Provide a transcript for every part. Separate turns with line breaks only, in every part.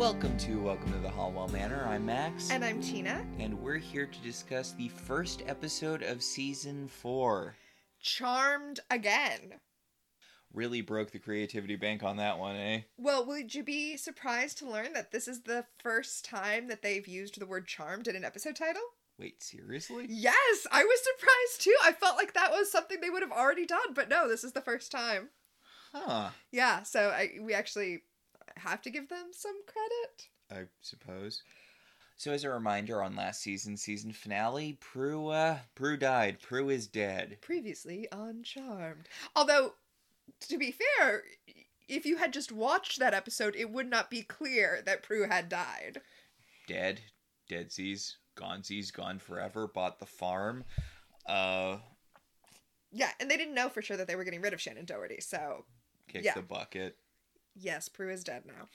Welcome to Welcome to the Halliwell Manor. I'm Max.
And I'm Tina.
And we're here to discuss the first episode of season four.
Charmed again.
Really broke the creativity bank on that one, eh?
Well, would you be surprised to learn that this is the first time that they've used the word charmed in an episode title?
Wait, seriously?
Yes, I was surprised too. I felt like that was something they would have already done, but no, this is the first time.
Huh.
Yeah, so I, we actually have to give them some credit.
I suppose. So, as a reminder, on last season's season finale, Prue, uh, Prue died. Prue is dead.
Previously on Charmed. Although, to be fair, if you had just watched that episode, it would not be clear that Prue had died.
Dead. Deadsies. Gonzies gone forever. Bought the farm. Uh,
Yeah, and they didn't know for sure that they were getting rid of Shannen Doherty, so
kicked
Yeah.
the bucket.
Yes, Prue is dead now.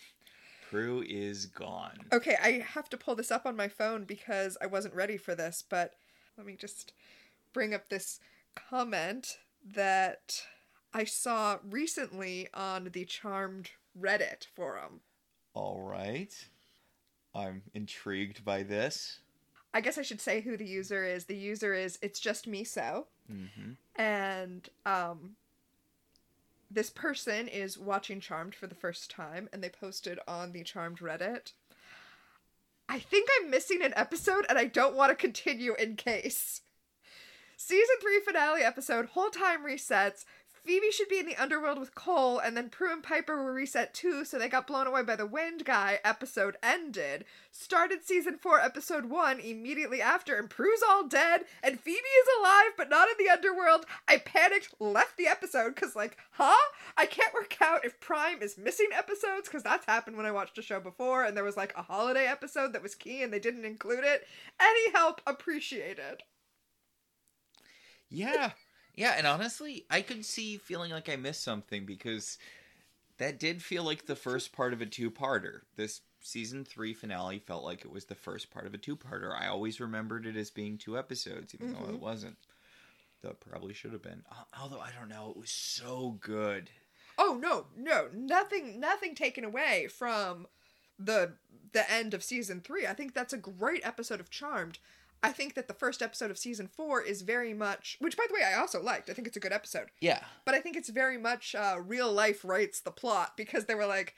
Prue is gone.
Okay, I have to pull this up on my phone because I wasn't ready for this, but let me just bring up this comment that I saw recently on the Charmed Reddit forum.
All right. I'm intrigued by this.
I guess I should say who the user is. The user is it's just me so.
Mm-hmm.
And um this person is watching Charmed for the first time and they posted on the Charmed Reddit. I think I'm missing an episode and I don't want to continue in case. Season 3 finale episode, whole time resets. Phoebe should be in the underworld with Cole, and then Prue and Piper were reset too, so they got blown away by the wind guy. Episode ended. Started season 4, episode 1 immediately after, and Prue's all dead, and Phoebe is alive but not in the underworld. I panicked, left the episode, because, like, huh? I can't work out if Prime is missing episodes, because that's happened when I watched a show before, and there was, like, a holiday episode that was key and they didn't include it. Any help appreciated.
Yeah. Yeah, and honestly, I could see feeling like I missed something because that did feel like the first part of a two-parter. This season 3 finale felt like it was the first part of a two-parter. I always remembered it as being two episodes even though
Mhm.
it wasn't. Though it probably should have been. Although I don't know, it was so good.
Oh no, no, nothing nothing taken away from the the end of season 3. I think that's a great episode of Charmed. I think that the first episode of season 4 is very much which by the way I also liked. I think it's a good episode.
Yeah.
But I think it's very much uh, real life writes the plot because they were like,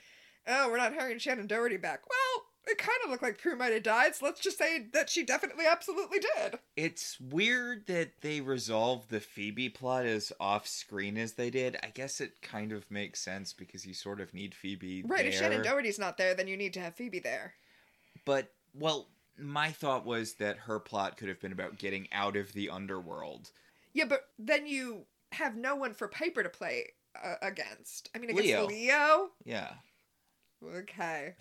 "Oh, we're not hiring Shannen Doherty back." Well, it kind of looked like Prue might have died, so let's just say that she definitely absolutely did.
It's weird that they resolved the Phoebe plot as off screen as they did. I guess it kind of makes sense because you sort of need Phoebe
Right, if
Shannen.
Doherty's not there, then you need to have Phoebe there.
But well, my thought was that her plot could have been about getting out of the underworld.
Yeah, but then you have no one for Piper to play uh, against. I mean, against
Leo.
Leo.
Yeah,
Okay,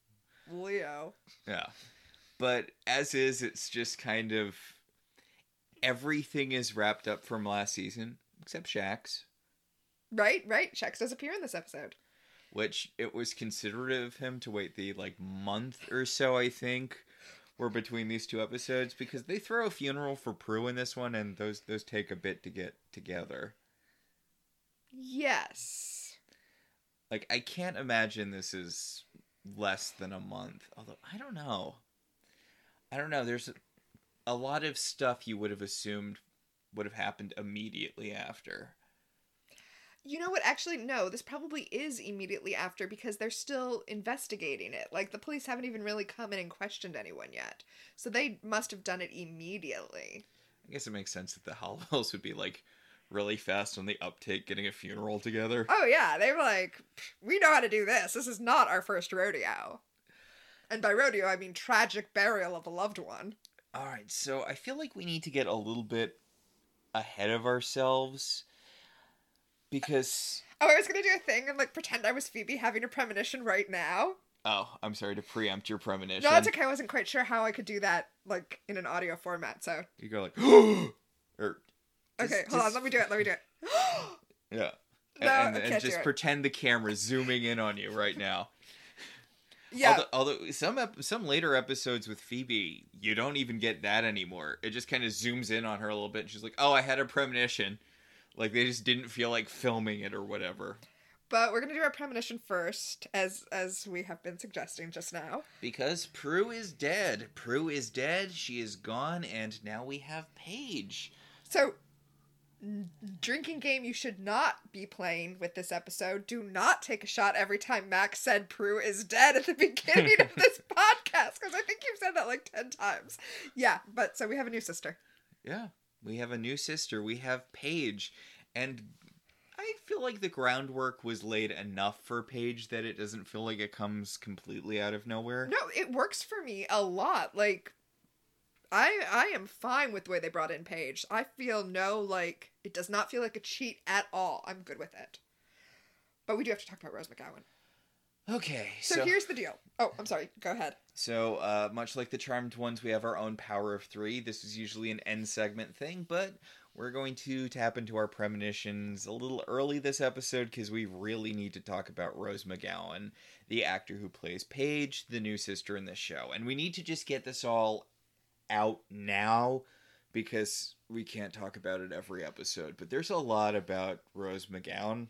Leo.
yeah. But as is, it's just kind of everything is wrapped up from last season except Shax,
Right, right. Shax does appear in this episode.
which it was considerate of him to wait the like month or so. I think were between these two episodes because they throw a funeral for Prue in this one, and those those take a bit to get together.
Yes.
Like I can't imagine this is less than a month. Although I don't know. I don't know. There's a, a lot of stuff you would have assumed would have happened immediately after.
You know what? Actually, no. This probably is immediately after because they're still investigating it. Like the police haven't even really come in and questioned anyone yet, so they must have done it immediately.
I guess it makes sense that the Halliwells would be like really fast on the uptake getting a funeral together.
Oh yeah, they were like, "We know how to do this. This is not our first rodeo." And by rodeo, I mean tragic burial of a loved one.
All right, so I feel like we need to get a little bit ahead of ourselves because
Oh, I was gonna do a thing and like pretend I was Phoebe having a premonition right now.
oh, I'm sorry to preempt your premonition.
No, that's okay. I wasn't quite sure how I could do that like in an audio format. So
You go like or er, just-
okay, hold on. Let me do it. Let me do it.
Yeah.
No,
and, and
can't do
just pretend the camera's zooming in on you right now.
Yeah.
Although, although some ep- some later episodes with Phoebe, you don't even get that anymore. It just kind of zooms in on her a little bit. And she's like, "Oh, I had a premonition." Like they just didn't feel like filming it or whatever.
But we're gonna do our premonition first, as as we have been suggesting just now.
Because Prue is dead. Prue is dead. She is gone, and now we have Paige.
So, drinking game you should not be playing with this episode. Do not take a shot every time Max said Prue is dead at the beginning of this podcast, because I think you've said that like 10 times. Yeah, but so we have a new sister.
Yeah, we have a new sister. We have Paige, and I feel like the groundwork was laid enough for Paige that it doesn't feel like it comes completely out of nowhere.
No, it works for me a lot. Like, I I am fine with the way they brought in Paige. I feel no like it does not feel like a cheat at all. I'm good with it. But we do have to talk about Rose McGowan.
Okay,
So,
so
here's the deal. Oh, I'm sorry. Go ahead.
So, uh, much like the Charmed ones, we have our own power of three. This is usually an end segment thing, but we're going to tap into our premonitions a little early this episode because we really need to talk about Rose McGowan, the actor who plays Paige, the new sister in this show. And we need to just get this all out now because we can't talk about it every episode. But there's a lot about Rose McGowan.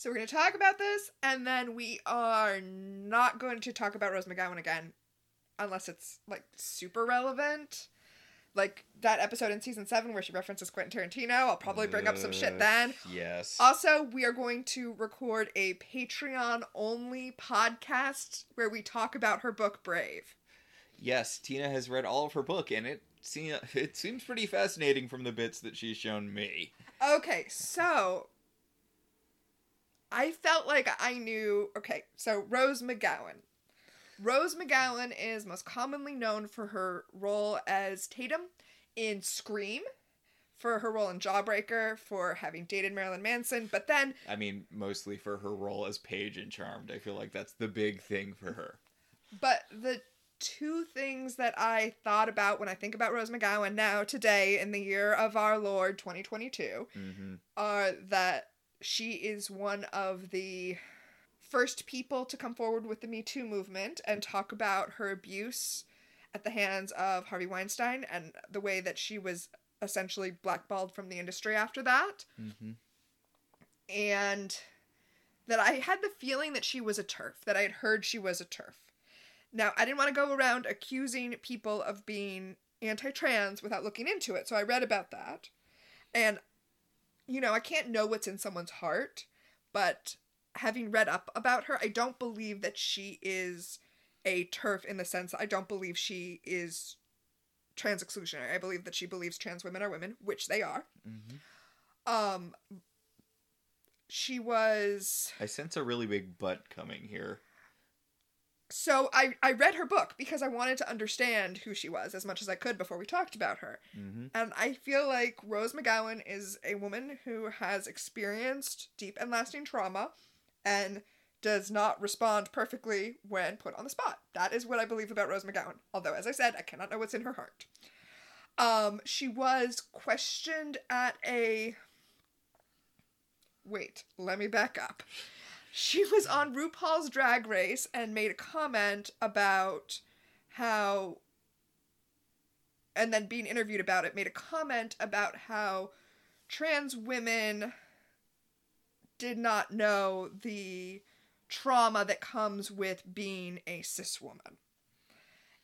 So we're going to talk about this, and then we are not going to talk about Rose McGowan again, unless it's like super relevant. Like that episode in season seven where she references Quentin Tarantino. I'll probably bring up some shit then.
Yes.
Also, we are going to record a Patreon only podcast where we talk about her book Brave.
Yes, Tina has read all of her book, and it it seems pretty fascinating from the bits that she's shown me.
Okay, so I felt like I knew. Okay, so Rose McGowan. Rose McGowan is most commonly known for her role as Tatum in Scream, for her role in Jawbreaker, for having dated Marilyn Manson, but then
I mean, mostly for her role as Paige in Charmed. I feel like that's the big thing for her.
But the two things that I thought about when I think about Rose McGowan now, today, in the year of our Lord 2022,
hmm
are that she is one of the first people to come forward with the Me Too movement and talk about her abuse at the hands of Harvey Weinstein and the way that she was essentially blackballed from the industry after that.
hmm
And that I had the feeling that she was a TERF, that I had heard she was a TERF. Now, I didn't want to go around accusing people of being anti trans without looking into it, so I read about that. And, you know, I can't know what's in someone's heart, but having read up about her, I don't believe that she is a TERF in the sense that I don't believe she is trans exclusionary. I believe that she believes trans women are women, which they are.
hmm
Um, she was
I sense a really big butt coming here.
So I I read her book because I wanted to understand who she was as much as I could before we talked about her.
hmm
And I feel like Rose McGowan is a woman who has experienced deep and lasting trauma and does not respond perfectly when put on the spot. That is what I believe about Rose McGowan. Although as I said, I cannot know what's in her heart. Um she was questioned at a Wait, let me back up. She was on RuPaul's Drag Race and made a comment about how and then being interviewed about it made a comment about how trans women did not know the trauma that comes with being a cis woman.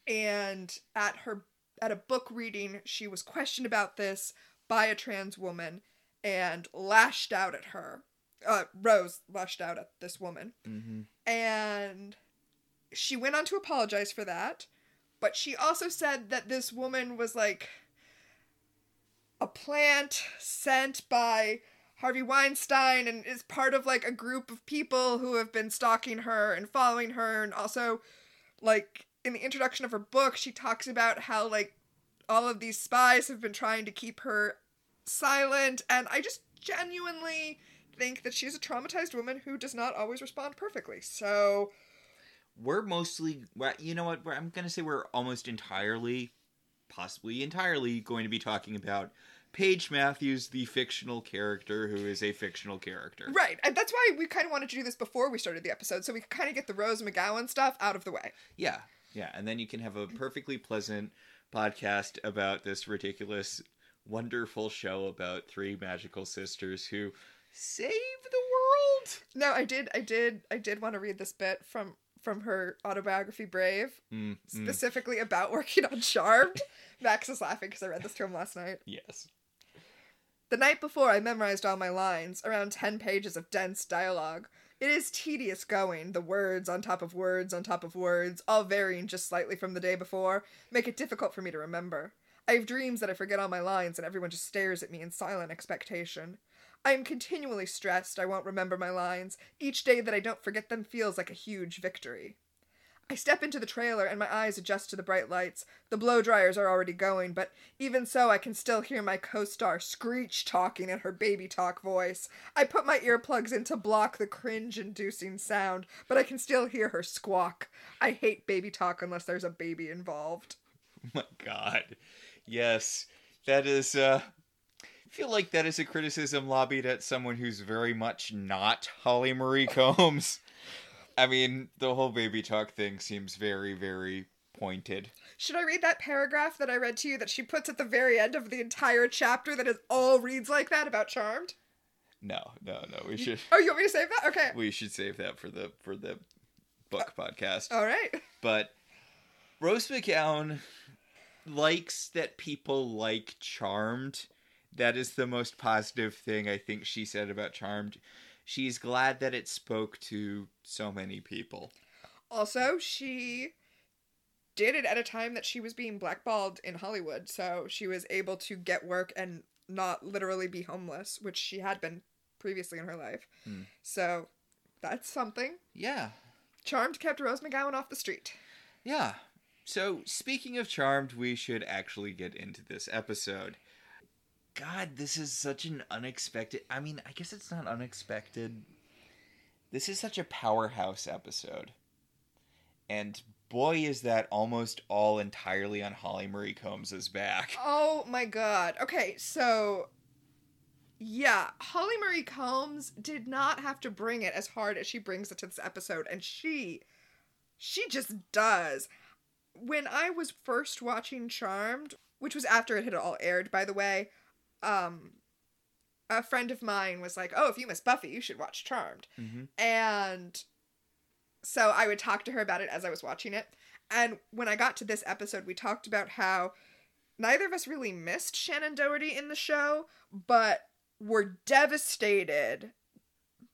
And at her at a book reading, she was questioned about this by a trans woman and lashed out at her. Uh, Rose lashed out at this woman.
Hmm
and she went on to apologize for that but she also said that this woman was like a plant sent by Harvey Weinstein and is part of like a group of people who have been stalking her and following her. And also like in the introduction of her book she talks about how like all of these spies have been trying to keep her silent. And I just genuinely think that she's a traumatized woman who does not always respond perfectly. So,
We're mostly, you know what? I'm going to say we're almost entirely, possibly entirely, going to be talking about Paige Matthews, the fictional character who is a fictional character.
right, and that's why we kind of wanted to do this before we started the episode, so we could kind of get the Rose McGowan stuff out of the way.
Yeah, yeah, and then you can have a perfectly pleasant podcast about this ridiculous, wonderful show about three magical sisters who save the world.
No, I did, I did, I did want to read this bit from from her autobiography, Brave,
Mm, mm,
specifically about working on Charmed. Max is laughing because I read this to him last night.
yes.
The night before, I memorized all my lines, around 10 pages of dense dialogue. It is tedious going, the words on top of words on top of words, all varying just slightly from the day before, make it difficult for me to remember. I have dreams that I forget all my lines and everyone just stares at me in silent expectation. I am continually stressed I won't remember my lines. Each day that I don't forget them feels like a huge victory. I step into the trailer and my eyes adjust to the bright lights. The blow dryers are already going, but even so, I can still hear my co star screech talking in her baby talk voice. I put my earplugs in to block the cringe inducing sound, but I can still hear her squawk. I hate baby talk unless there's a baby involved.
Oh my god. Yes. That is uh feel like that is a criticism lobbied at someone who's very much not Holly Marie Combs. I mean, the whole baby talk thing seems very, very pointed.
Should I read that paragraph that I read to you that she puts at the very end of the entire chapter that is all reads like that about Charmed?
No, no, no. We should
Oh, you want me to save that? Okay.
we should save that for the for the book uh, podcast.
All right.
But Rose McGowan likes that people like Charmed. That is the most positive thing I think she said about Charmed. She's glad that it spoke to so many people.
Also, she did it at a time that she was being blackballed in Hollywood, so she was able to get work and not literally be homeless, which she had been previously in her life.
Hmm.
So that's something.
Yeah.
Charmed kept Rose McGowan off the street.
Yeah. So, speaking of Charmed, we should actually get into this episode. God, this is such an unexpected. I mean, I guess it's not unexpected. This is such a powerhouse episode. And boy, is that almost all entirely on Holly Marie Combs' back.
Oh my god. Okay, so yeah, Holly Marie Combs did not have to bring it as hard as she brings it to this episode, and she she just does. When I was first watching Charmed, which was after it had all aired, by the way, um a friend of mine was like, "Oh, if you miss Buffy, you should watch Charmed."
Mm-hmm.
And so I would talk to her about it as I was watching it. And when I got to this episode, we talked about how neither of us really missed Shannen Doherty in the show, but were devastated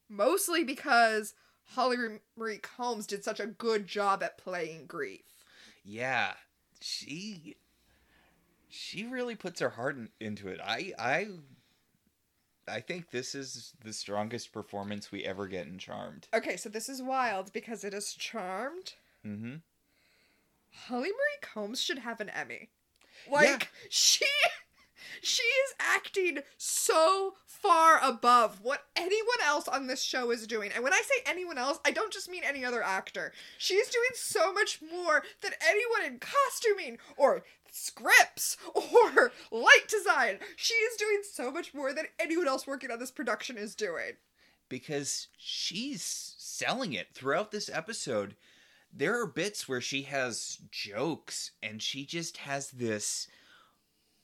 mostly because Holly Marie Combs did such a good job at playing grief.
Yeah, she she really puts her heart in, into it. I I I think this is the strongest performance we ever get in Charmed.
Okay, so this is wild because it is Charmed.
Mm-hmm.
Holly Marie Combs should have an Emmy. Like
Yeah.
she she is acting so far above what anyone else on this show is doing. And when I say anyone else, I don't just mean any other actor. She's doing so much more than anyone in costuming or scripts or light design. She is doing so much more than anyone else working on this production is doing.
because she's selling it throughout this episode. There are bits where she has jokes and she just has this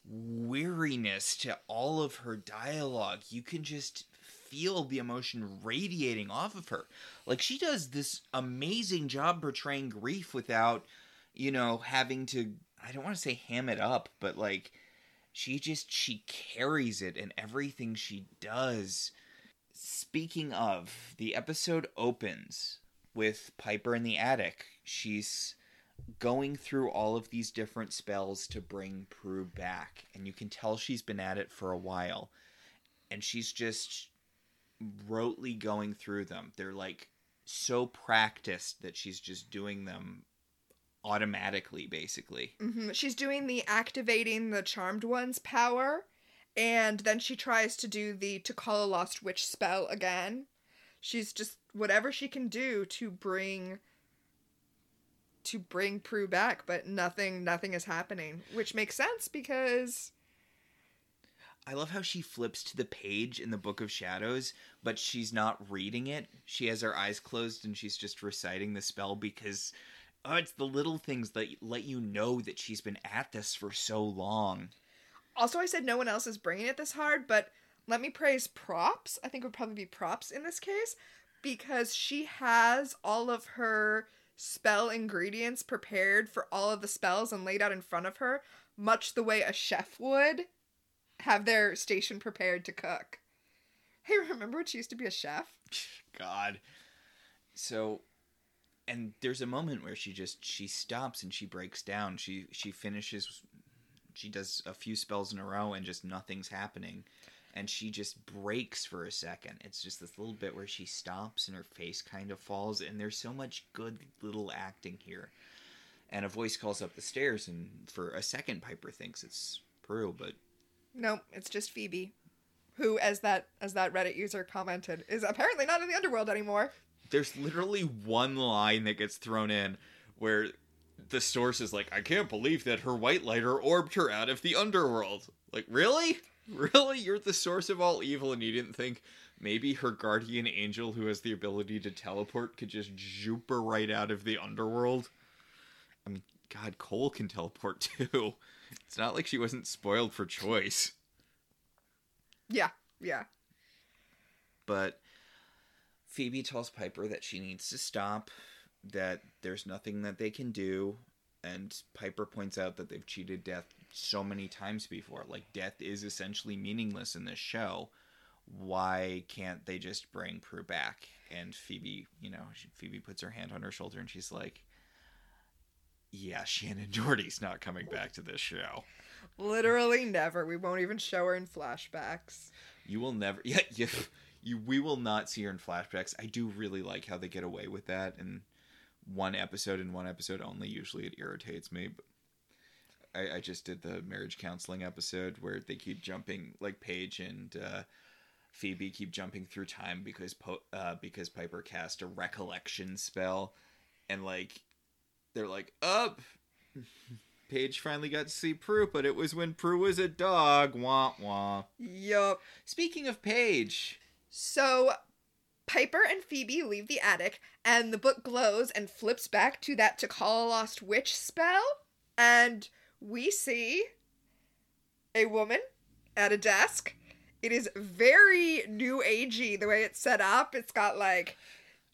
weariness to all of her dialogue. You can just feel the emotion radiating off of her. Like she does this amazing job portraying grief without, you know, having to I don't want to say ham it up, but like she just she carries it in everything she does. Speaking of, the episode opens with Piper in the attic. She's going through all of these different spells to bring Prue back, and you can tell she's been at it for a while. And she's just rotely going through them. They're like so practiced that she's just doing them automatically, basically.
hmm She's doing the activating the charmed one's power, and then she tries to do the to call a lost witch spell again. She's just whatever she can do to bring to bring Prue back, but nothing nothing is happening, which makes sense because
I love how she flips to the page in the Book of Shadows, but she's not reading it. She has her eyes closed and she's just reciting the spell because oh, it's the little things that let you know that she's been at this for so long.
also I said no one else is bringing it this hard, but let me praise props. I think it would probably be props in this case because she has all of her spell ingredients prepared for all of the spells and laid out in front of her, much the way a chef would have their station prepared to cook. Hey, remember when she used to be a chef?
God. So and there's a moment where she just she stops and she breaks down. She she finishes she does a few spells in a row and just nothing's happening. And she just breaks for a second. It's just this little bit where she stops and her face kind of falls. And there's so much good little acting here. And a voice calls up the stairs, and for a second, Piper thinks it's Prue, but
No, it's just Phoebe, who, as that as that Reddit user commented, is apparently not in the underworld anymore.
There's literally one line that gets thrown in where the source is like, I can't believe that her white lighter orbed her out of the underworld. Like, really? Really? You're the source of all evil, and you didn't think maybe her guardian angel, who has the ability to teleport, could just zoop her right out of the underworld? I mean, God, Cole can teleport too. It's not like she wasn't spoiled for choice.
Yeah, yeah.
but Phoebe tells Piper that she needs to stop, that there's nothing that they can do, and Piper points out that they've cheated death so many times before. Like death is essentially meaningless in this show. Why can't they just bring Prue back? And Phoebe, you know, she, Phoebe puts her hand on her shoulder and she's like, "Yeah, Shannen Doherty's not coming back to this show.
Literally never. We won't even show her in flashbacks.
You will never. Yeah, you, you. We will not see her in flashbacks. I do really like how they get away with that in one episode and one episode only. Usually, it irritates me. But I, I just did the marriage counseling episode where they keep jumping, like Paige and uh, Phoebe keep jumping through time because po- uh, because Piper cast a recollection spell, and like they're like up. Paige finally got to see Prue, but it was when Prue was a dog. Wah wah.
Yup.
Speaking of Paige,
So Piper and Phoebe leave the attic, and the book glows and flips back to that to call a lost witch spell, and we see a woman at a desk. It is very new agey the way it's set up. It's got like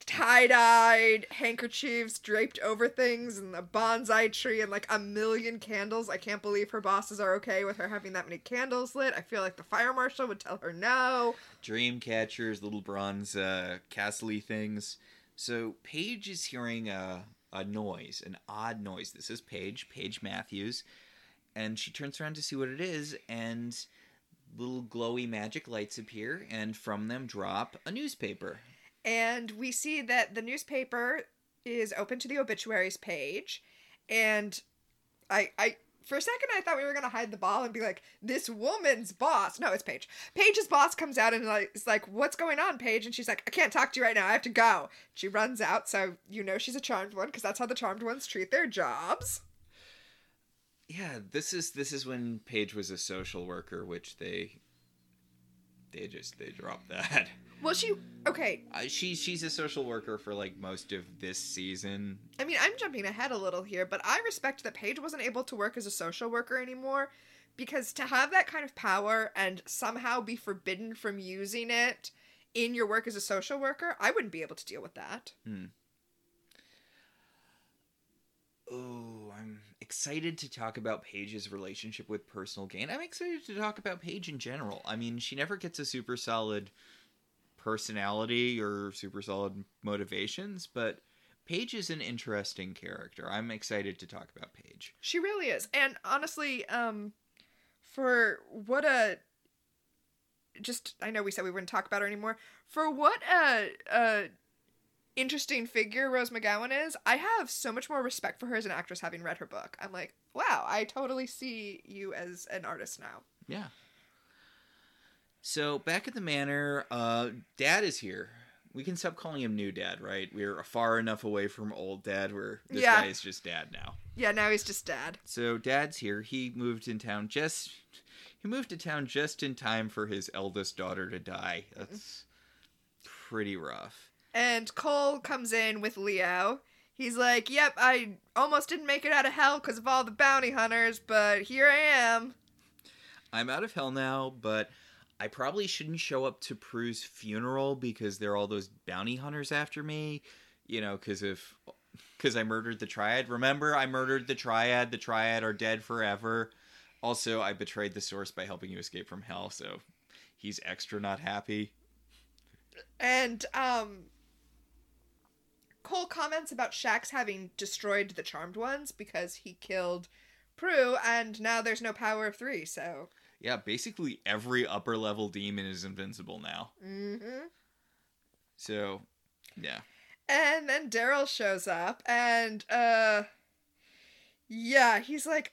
tie-dyed handkerchiefs draped over things and a bonsai tree and like a million candles. I can't believe her bosses are okay with her having that many candles lit. I feel like the fire marshal would tell her no.
dream catchers, little bronze uh, castle things. So Paige is hearing a, a noise, an odd noise. This is Paige, Paige Matthews, and she turns around to see what it is, and little glowy magic lights appear, and from them drop a newspaper.
And we see that the newspaper is open to the obituaries page. And i i for a second i thought we were gonna hide the ball and be like this woman's boss. No it's paige. Paige's boss comes out and like is like what's going on paige? And she's like i can't talk to you right now. I have to go. She runs out so you know she's a charmed one because that's how the charmed ones treat their jobs.
Yeah, this is this is when Paige was a social worker, which they they just they dropped that.
well she okay
Uh, she she's a social worker for like most of this season.
I mean, I'm jumping ahead a little here, but I respect that Paige wasn't able to work as a social worker anymore because to have that kind of power and somehow be forbidden from using it in your work as a social worker, I wouldn't be able to deal with that.
Oh, I'm excited to talk about Paige's relationship with personal gain. I'm excited to talk about Paige in general. I mean, she never gets a super solid personality or super solid motivations, but Paige is an interesting character. I'm excited to talk about Paige.
She really is. And honestly, um for what a just I know we said we wouldn't talk about her anymore. For what a a interesting figure Rose McGowan is, I have so much more respect for her as an actress having read her book. I'm like, wow, I totally see you as an artist now.
Yeah. So back at the manor, uh, Dad is here. We can stop calling him new dad, right? We're far enough away from old dad where this
Yeah.
guy is just dad now.
Yeah, now he's just dad.
So dad's here. He moved in town just he moved to town just in time for his eldest daughter to die. That's pretty rough.
And Cole comes in with Leo. He's like, "Yep, I almost didn't make it out of hell because of all the bounty hunters, but here I am."
I'm out of hell now, but I probably shouldn't show up to Prue's funeral because there are all those bounty hunters after me. You know, because if because I murdered the triad. Remember, I murdered the triad. The triad are dead forever. Also, I betrayed the source by helping you escape from hell, so he's extra not happy.
And um Cole comments about Shax having destroyed the charmed ones because he killed Prue and now there's no power of 3, so
Yeah, basically every upper level demon is invincible now.
mhm.
So, yeah.
And then Daryl shows up and uh yeah, he's like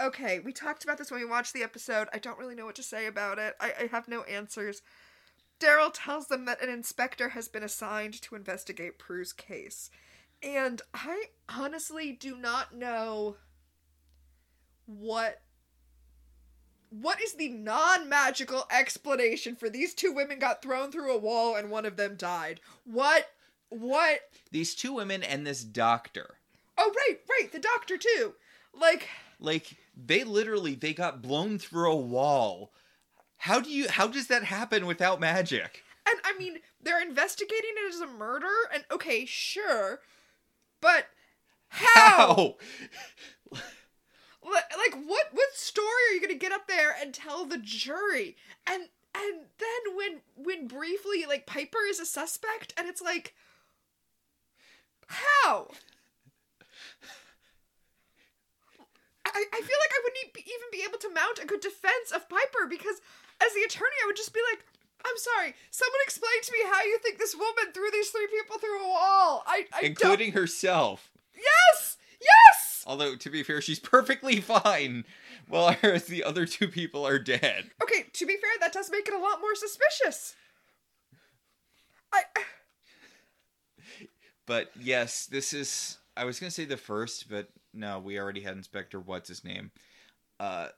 Okay, we talked about this when we watched the episode. I don't really know what to say about it. I, I have no answers. Daryl tells them that an inspector has been assigned to investigate Prue's case. And I honestly do not know what what is the non-magical explanation for these two women got thrown through a wall and one of them died? What what
These two women and this doctor.
Oh right, right, the doctor too. Like
Like they literally they got blown through a wall. How do you how does that happen without magic?
and I mean they're investigating it as a murder and okay, sure. But how? Li- Like what what story are you going to get up there and tell the jury? And and then when when briefly like Piper is a suspect and it's like how? I, I feel like I wouldn't even be able to mount a good defense of Piper because as the attorney I would just be like I'm sorry. Someone explain to me how you think this woman threw these three people through a wall. I, I don't.
Including herself.
Yes, yes.
Although to be fair, she's perfectly fine. Well, While the other two people are dead.
Okay, to be fair, that does make it a lot more suspicious. I
But yes, this is I was gonna say the first, but no, we already had Inspector what's his name. Uh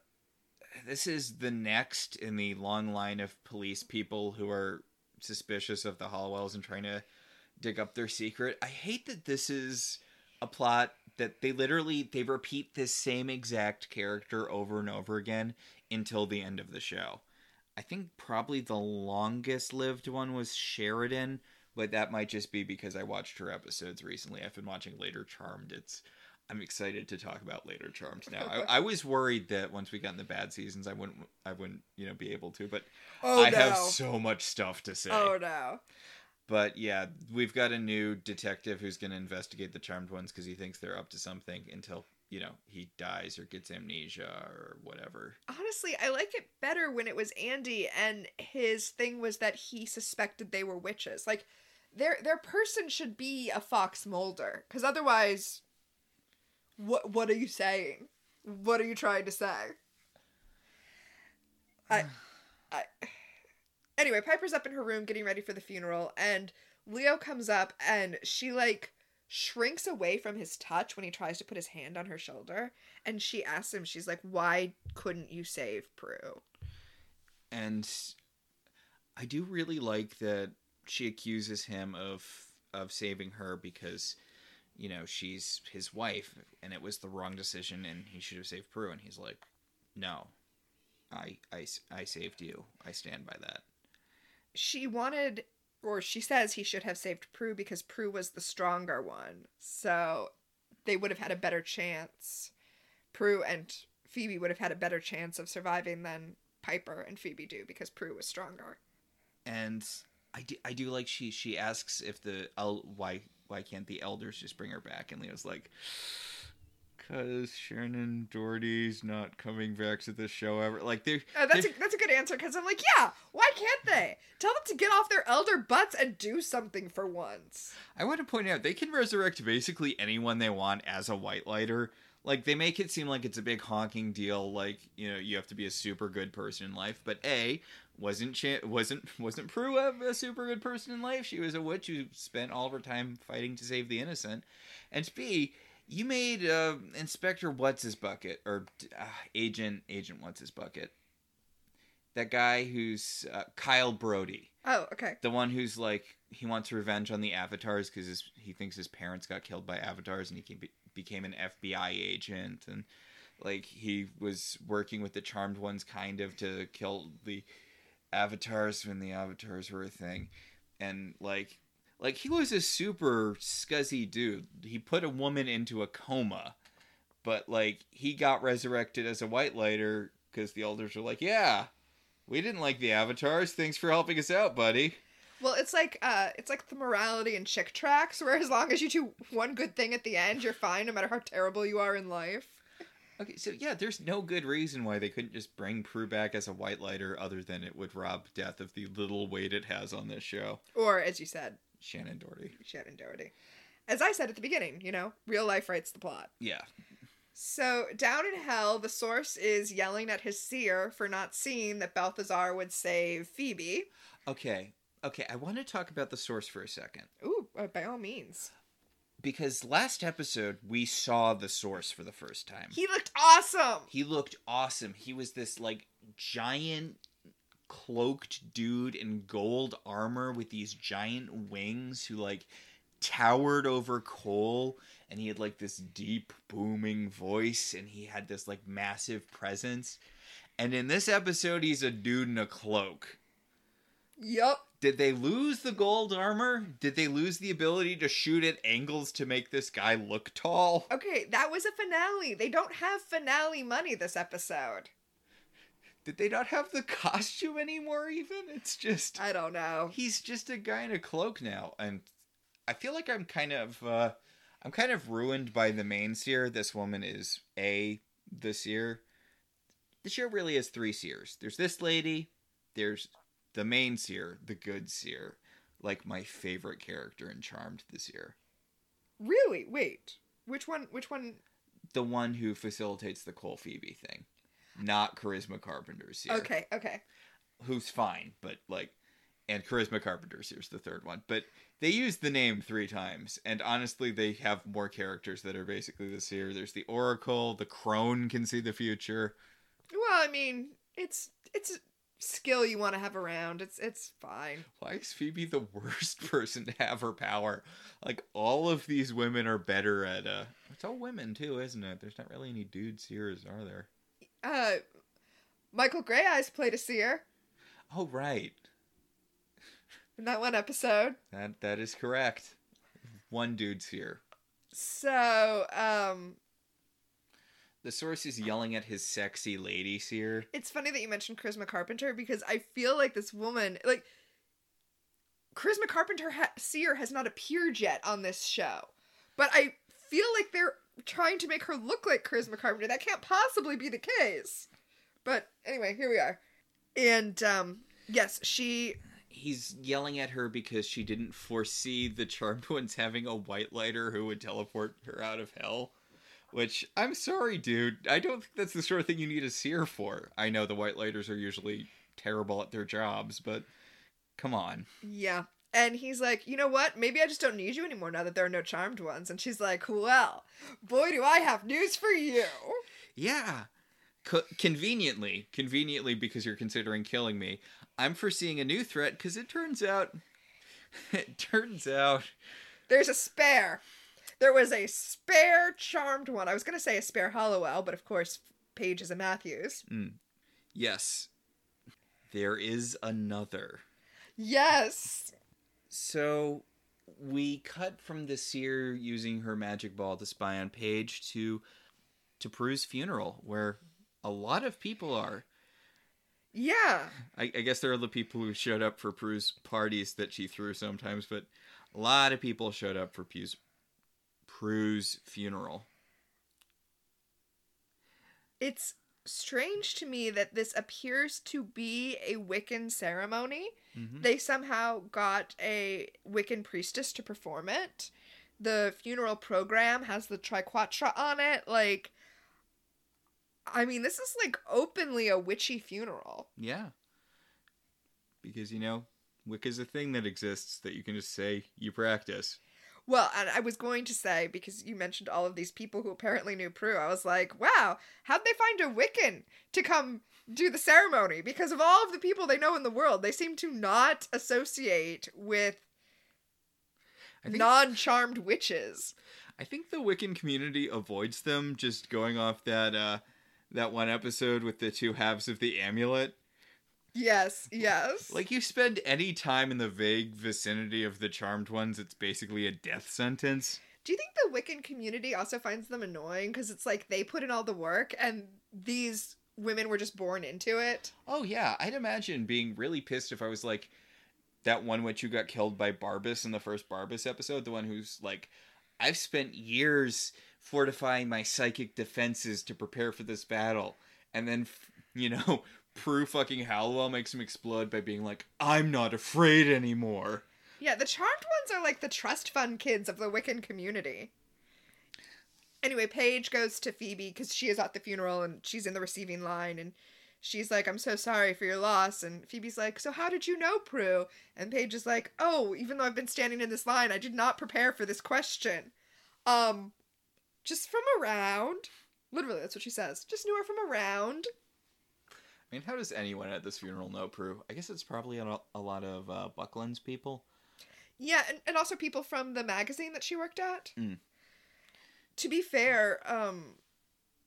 this is the next in the long line of police people who are suspicious of the Halliwells and trying to dig up their secret. I hate that this is a plot that they literally they repeat this same exact character over and over again until the end of the show. I think probably the longest lived one was Sheridan, but that might just be because I watched her episodes recently. I've been watching Later Charmed. It's I'm excited to talk about Later Charmed now. I, I was worried that once we got in the bad seasons, I wouldn't I wouldn't you know be able to, but
oh
I
no.
have so much stuff to say.
oh no.
But yeah, we've got a new detective who's going to investigate the Charmed ones because he thinks they're up to something until you know he dies or gets amnesia or whatever.
Honestly, I like it better when it was Andy and his thing was that he suspected they were witches. Like their their person should be a Fox Mulder cuz otherwise what what are you saying? What are you trying to say? I I Anyway, Piper's up in her room getting ready for the funeral and Leo comes up and she like shrinks away from his touch when he tries to put his hand on her shoulder and she asks him she's like why couldn't you save Prue?
and I do really like that she accuses him of of saving her because you know she's his wife and it was the wrong decision and he should have saved Prue and he's like no I I I saved you I stand by that
She wanted or she says he should have saved Prue because Prue was the stronger one. So they would have had a better chance. Prue and Phoebe would have had a better chance of surviving than Piper and Phoebe do because Prue was stronger.
and I do, I do like she she asks if the el- why why can't the elders just bring her back and Leo's like cuz Shannen Doherty's not coming back to the show ever like they're
Uh, that's a, that's a good answer because I'm like, yeah, why can't they? Tell them to get off their elder butts and do something for once.
I want to point out they can resurrect basically anyone they want as a white lighter. Like they make it seem like it's a big honking deal. Like you know you have to be a super good person in life. But a wasn't Cha- wasn't wasn't Prue a, a super good person in life? She was a witch who spent all of her time fighting to save the innocent. And b you made uh, Inspector what's his bucket or uh, Agent Agent what's his bucket. That guy who's uh, Kyle Brody
Oh, okay.
the one who's like he wants revenge on the avatars because he thinks his parents got killed by avatars and he can be, became an FBI agent and like he was working with the charmed ones kind of to kill the avatars when the avatars were a thing. And like like he was a super scuzzy dude. He put a woman into a coma but like he got resurrected as a white lighter because the elders were like yeah we didn't like the avatars. Thanks for helping us out buddy
Well, it's like uh, it's like the morality in Chick tracts, where as long as you do one good thing at the end, you're fine, no matter how terrible you are in life.
Okay, so yeah, there's no good reason why they couldn't just bring Prue back as a white lighter other than it would rob death of the little weight it has on this show.
Or, as you said,
Shannen Doherty.
Shannen Doherty. As I said at the beginning, you know, real life writes the plot.
Yeah.
So, down in hell, the source is yelling at his seer for not seeing that Balthazar would save Phoebe.
Okay. Okay, I want to talk about the source for a second.
Ooh, uh, by all means.
Because last episode, we saw the source for the first time.
He looked awesome!
He looked awesome. He was this, like, giant cloaked dude in gold armor with these giant wings who, like, towered over Cole. And he had, like, this deep, booming voice. And he had this, like, massive presence. And in this episode, he's a dude in a cloak.
Yup.
Did they lose the gold armor? Did they lose the ability to shoot at angles to make this guy look tall?
Okay, that was a finale. They don't have finale money this episode.
Did they not have the costume anymore even? It's just
I don't know.
he's just a guy in a cloak now and I feel like I'm kind of uh I'm kind of ruined by the main seer. This woman is a the seer. The show really has three seers. There's this lady, there's the main seer, the good seer, like my favorite character in Charmed this year.
Really? Wait. Which one? Which one?
The one who facilitates the Cole Phoebe thing. Not Charisma Carpenter's seer.
Okay, okay.
Who's fine, but like and Charisma Carpenter's here's the third one. But they use the name three times, and honestly they have more characters that are basically the seer. There's the Oracle, the Crone can see the future.
Well, I mean, it's it's skill you want to have around. It's it's fine.
Why is Phoebe the worst person to have her power? Like all of these women are better at uh it's all women too, isn't it? There's not really any dude seers, are there?
Uh, Michael Greyeyes played a seer
Oh right.
in that one episode.
That that is correct. One dude seer.
So, um,
The source is yelling at his sexy lady seer.
it's funny that you mentioned Charisma Carpenter because I feel like this woman, like, Charisma Carpenter ha- seer has not appeared yet on this show, but I feel like they're trying to make her look like Charisma Carpenter. That can't possibly be the case. But anyway, here we are. And um yes, she
He's yelling at her because she didn't foresee the Charmed Ones having a white lighter who would teleport her out of hell. Which, I'm sorry, dude. I don't think that's the sort of thing you need a seer for. I know the white lighters are usually terrible at their jobs, but come on.
yeah. And he's like, "You know what? Maybe I just don't need you anymore now that there are no charmed ones." And she's like, "Well, boy, do I have news for you."
Yeah. Co- conveniently, conveniently because you're considering killing me, I'm foreseeing a new threat because it turns out. It turns out.
There's a spare. There was a spare charmed one. I was going to say a spare Halliwell, but of course, Paige is a Matthews. Mm.
Yes. There is another.
Yes.
So we cut from the seer using her magic ball to spy on Paige to to Prue's funeral, where a lot of people are.
Yeah.
I, I guess there are the people who showed up for Prue's parties that she threw sometimes, but a lot of people showed up for Prue's Prue's funeral.
It's strange to me that this appears to be a Wiccan ceremony.
Mhm.
They somehow got a Wiccan priestess to perform it. The funeral program has the triquetra on it. Like, I mean, this is like openly a witchy funeral.
Yeah. Because you know, Wicca is a thing that exists that you can just say you practice.
Well, and I was going to say, because you mentioned all of these people who apparently knew Prue, I was like, wow, how'd they find a Wiccan to come do the ceremony? Because of all of the people they know in the world, they seem to not associate with
think
non charmed witches.
I think the Wiccan community avoids them just going off that uh that one episode with the two halves of the amulet.
Yes, yes.
Like you spend any time in the vague vicinity of the charmed ones, it's basically a death sentence.
Do you think the Wiccan community also finds them annoying because it's like they put in all the work and these women were just born into it?
Oh yeah, I'd imagine being really pissed if I was like that one witch who got killed by Barbas in the first Barbas episode, the one who's like, I've spent years fortifying my psychic defenses to prepare for this battle, and then you know Prue fucking Halliwell makes him explode by being like, I'm not afraid anymore.
Yeah, the charmed ones are like the trust fund kids of the Wiccan community. Anyway, Paige goes to Phoebe because she is at the funeral and she's in the receiving line and she's like, I'm so sorry for your loss. And Phoebe's like, So how did you know, Prue? And Paige is like, Oh, even though I've been standing in this line, I did not prepare for this question. Um, just from around. Literally, that's what she says. Just knew her from around.
I mean, how does anyone at this funeral know Prue? I guess it's probably a, a lot of uh, Buckland's people.
Yeah, and, and also people from the magazine that she worked at.
Mm.
To be fair, um,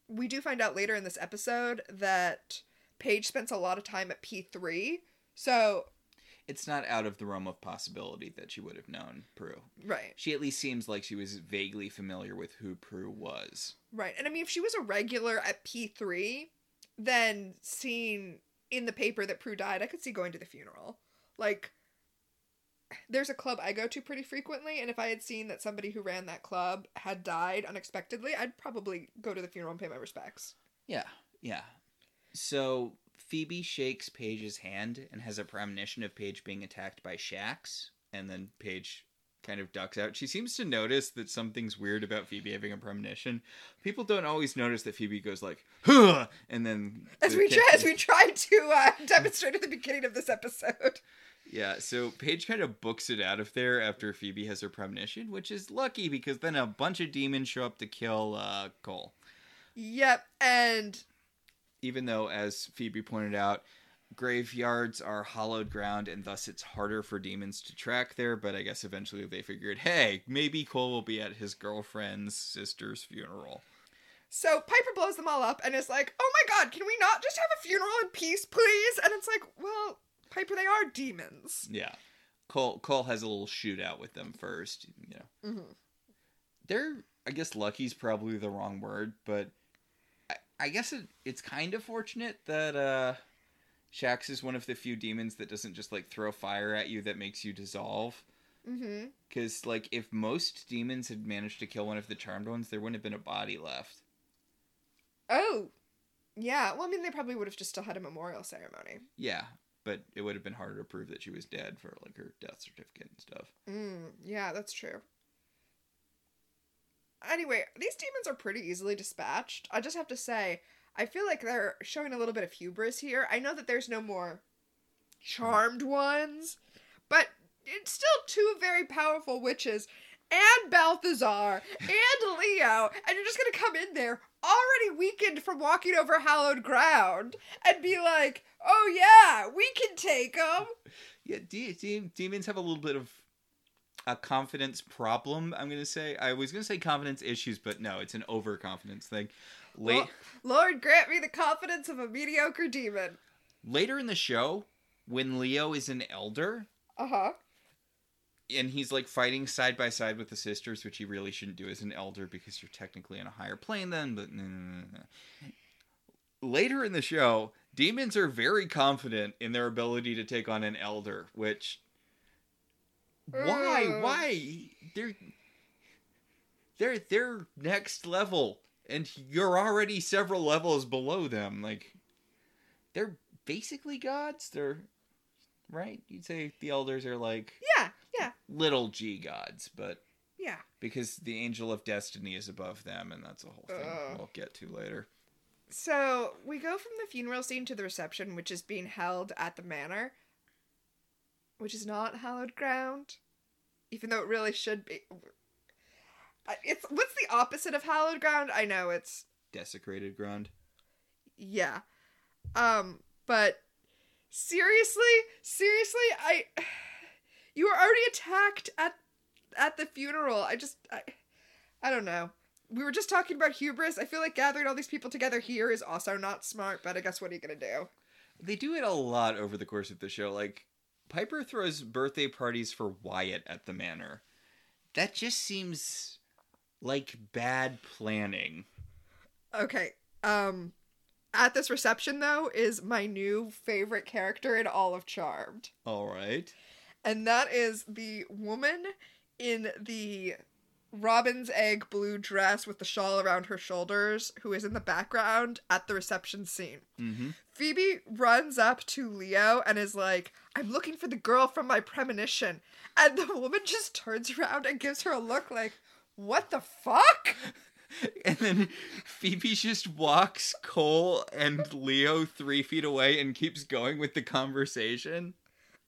we do find out later in this episode that Paige spends a lot of time at P3. So,
It's not out of the realm of possibility that she would have known Prue.
right,
She at least seems like she was vaguely familiar with who Prue was.
right. And I mean, if she was a regular at P3, then seeing in the paper that Prue died, I could see going to the funeral. Like, there's a club I go to pretty frequently, and if I had seen that somebody who ran that club had died unexpectedly, I'd probably go to the funeral and pay my respects.
Yeah, yeah. So Phoebe shakes Paige's hand and has a premonition of Paige being attacked by Shax, and then Paige kind of ducks out. She seems to notice that something's weird about Phoebe having a premonition. People don't always notice that Phoebe goes like, huh, and then
As we try, as we tried to uh, demonstrate at the beginning of this episode.
Yeah, so Paige kind of books it out of there after Phoebe has her premonition, which is lucky because then a bunch of demons show up to kill uh, Cole.
Yep, and
even though, as Phoebe pointed out, graveyards are hollowed ground and thus it's harder for demons to track there. But I guess eventually they figured, hey, maybe Cole will be at his girlfriend's sister's funeral.
so Piper blows them all up and is like, "Oh my god, can we not just have a funeral in peace, please?" And it's like, "Well, Piper, they are demons."
Yeah. Cole Cole has a little shootout with them first, you know.
Mm-hmm.
They're I guess lucky's probably the wrong word, but I, I guess it, it's kind of fortunate that uh Shax is one of the few demons that doesn't just like throw fire at you that makes you dissolve.
Mm-hmm.
Because, like, if most demons had managed to kill one of the charmed ones, there wouldn't have been a body left.
Oh, yeah. Well, I mean, they probably would have just still had a memorial ceremony.
Yeah, but it would have been harder to prove that she was dead for, like, her death certificate and stuff.
Mm, yeah, that's true. Anyway, these demons are pretty easily dispatched. I just have to say, I feel like they're showing a little bit of hubris here. I know that there's no more charmed ones, but it's still two very powerful witches and Balthazar and Leo, and you're just gonna come in there already weakened from walking over hallowed ground and be like, "Oh yeah, we can take them."
Yeah, de- de- demons have a little bit of a confidence problem, I'm to say. I was to say confidence issues, but no, it's an overconfidence thing. Late,
Well, Lord, grant me the confidence of a mediocre demon.
later in the show, when Leo is an elder,
Uh huh.
and he's like fighting side by side with the sisters, which he really shouldn't do as an elder because you're technically on a higher plane then. But no, no, no, no. later in the show, demons are very confident in their ability to take on an elder. Which why why they're they're they're next level, and you're already several levels below them. Like they're basically gods. They're right. You'd say the elders are like
Yeah, yeah,
little g gods, but
yeah.
because the angel of destiny is above them, and that's a whole thing
Ugh.
we'll get to later.
So we go from the funeral scene to the reception, which is being held at the manor, which is not hallowed ground, even though it really should be. It's what's the opposite of hallowed ground? I know it's
Desecrated ground.
yeah, um, but seriously, seriously, I you were already attacked at at the funeral. I just I I don't know. We were just talking about hubris. I feel like gathering all these people together here is also not smart, but I guess what are you gonna do?
They do it a lot over the course of the show. Like Piper throws birthday parties for Wyatt at the manor. That just seems like bad planning.
Okay. Um at this reception though is my new favorite character in all of Charmed.
All right.
And that is the woman in the robin's egg blue dress with the shawl around her shoulders who is in the background at the reception scene.
Mm-hmm.
Phoebe runs up to Leo and is like, I'm looking for the girl from my premonition. And the woman just turns around and gives her a look like, What the fuck?
And then Phoebe just walks Cole and Leo three feet away and keeps going with the conversation.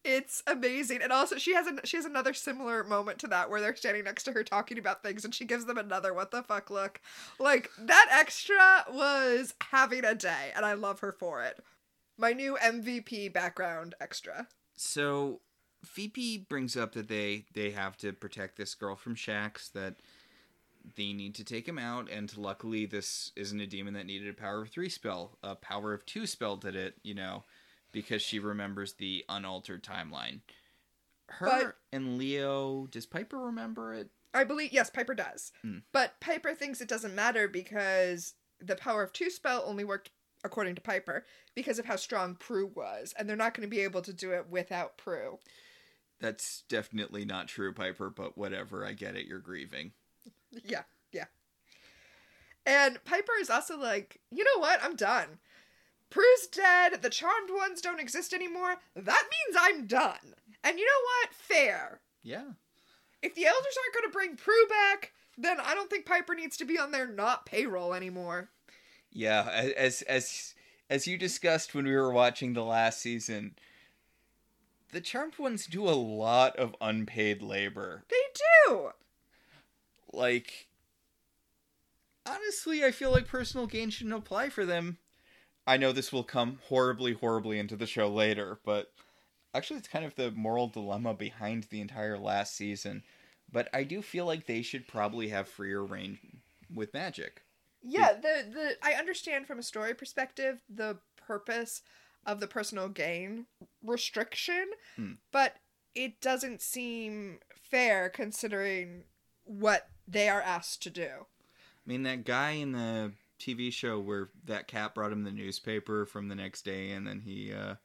It's amazing. And also she has an, she has another similar moment to that where they're standing next to her talking about things and she gives them another what the fuck look. Like that extra was having a day and I love her for it. My new MVP background extra.
So Phoebe brings up that they they have to protect this girl from Shax that they need to take him out and luckily this isn't a demon that needed a power of 3 spell. A power of 2 spell did it, you know, because she remembers the unaltered timeline. Her
But-
and Leo, does Piper remember it?
I believe yes, Piper does.
Hmm.
But Piper thinks it doesn't matter because the power of two spell only worked according to Piper because of how strong Prue was, and they're not going to be able to do it without Prue.
That's definitely not true, Piper, but whatever. I get it. You're grieving.
Yeah, yeah. And Piper is also like, you know what? I'm done. Prue's dead. The charmed ones don't exist anymore. That means I'm done. And you know what? Fair.
Yeah.
If the elders aren't going to bring Prue back, then I don't think Piper needs to be on their not payroll anymore.
Yeah, as as as you discussed when we were watching the last season, the charmed ones do a lot of unpaid labor.
They do.
Like honestly, I feel like personal gain shouldn't apply for them. I know this will come horribly horribly into the show later, but actually it's kind of the moral dilemma behind the entire last season. But I do feel like they should probably have freer reign with magic.
Yeah, the the I understand from a story perspective the purpose of the personal gain restriction,
Hmm.
but it doesn't seem fair considering what they are asked to do.
I mean, that guy in the TV show where that cat brought him the newspaper from the next day, and then he, uh,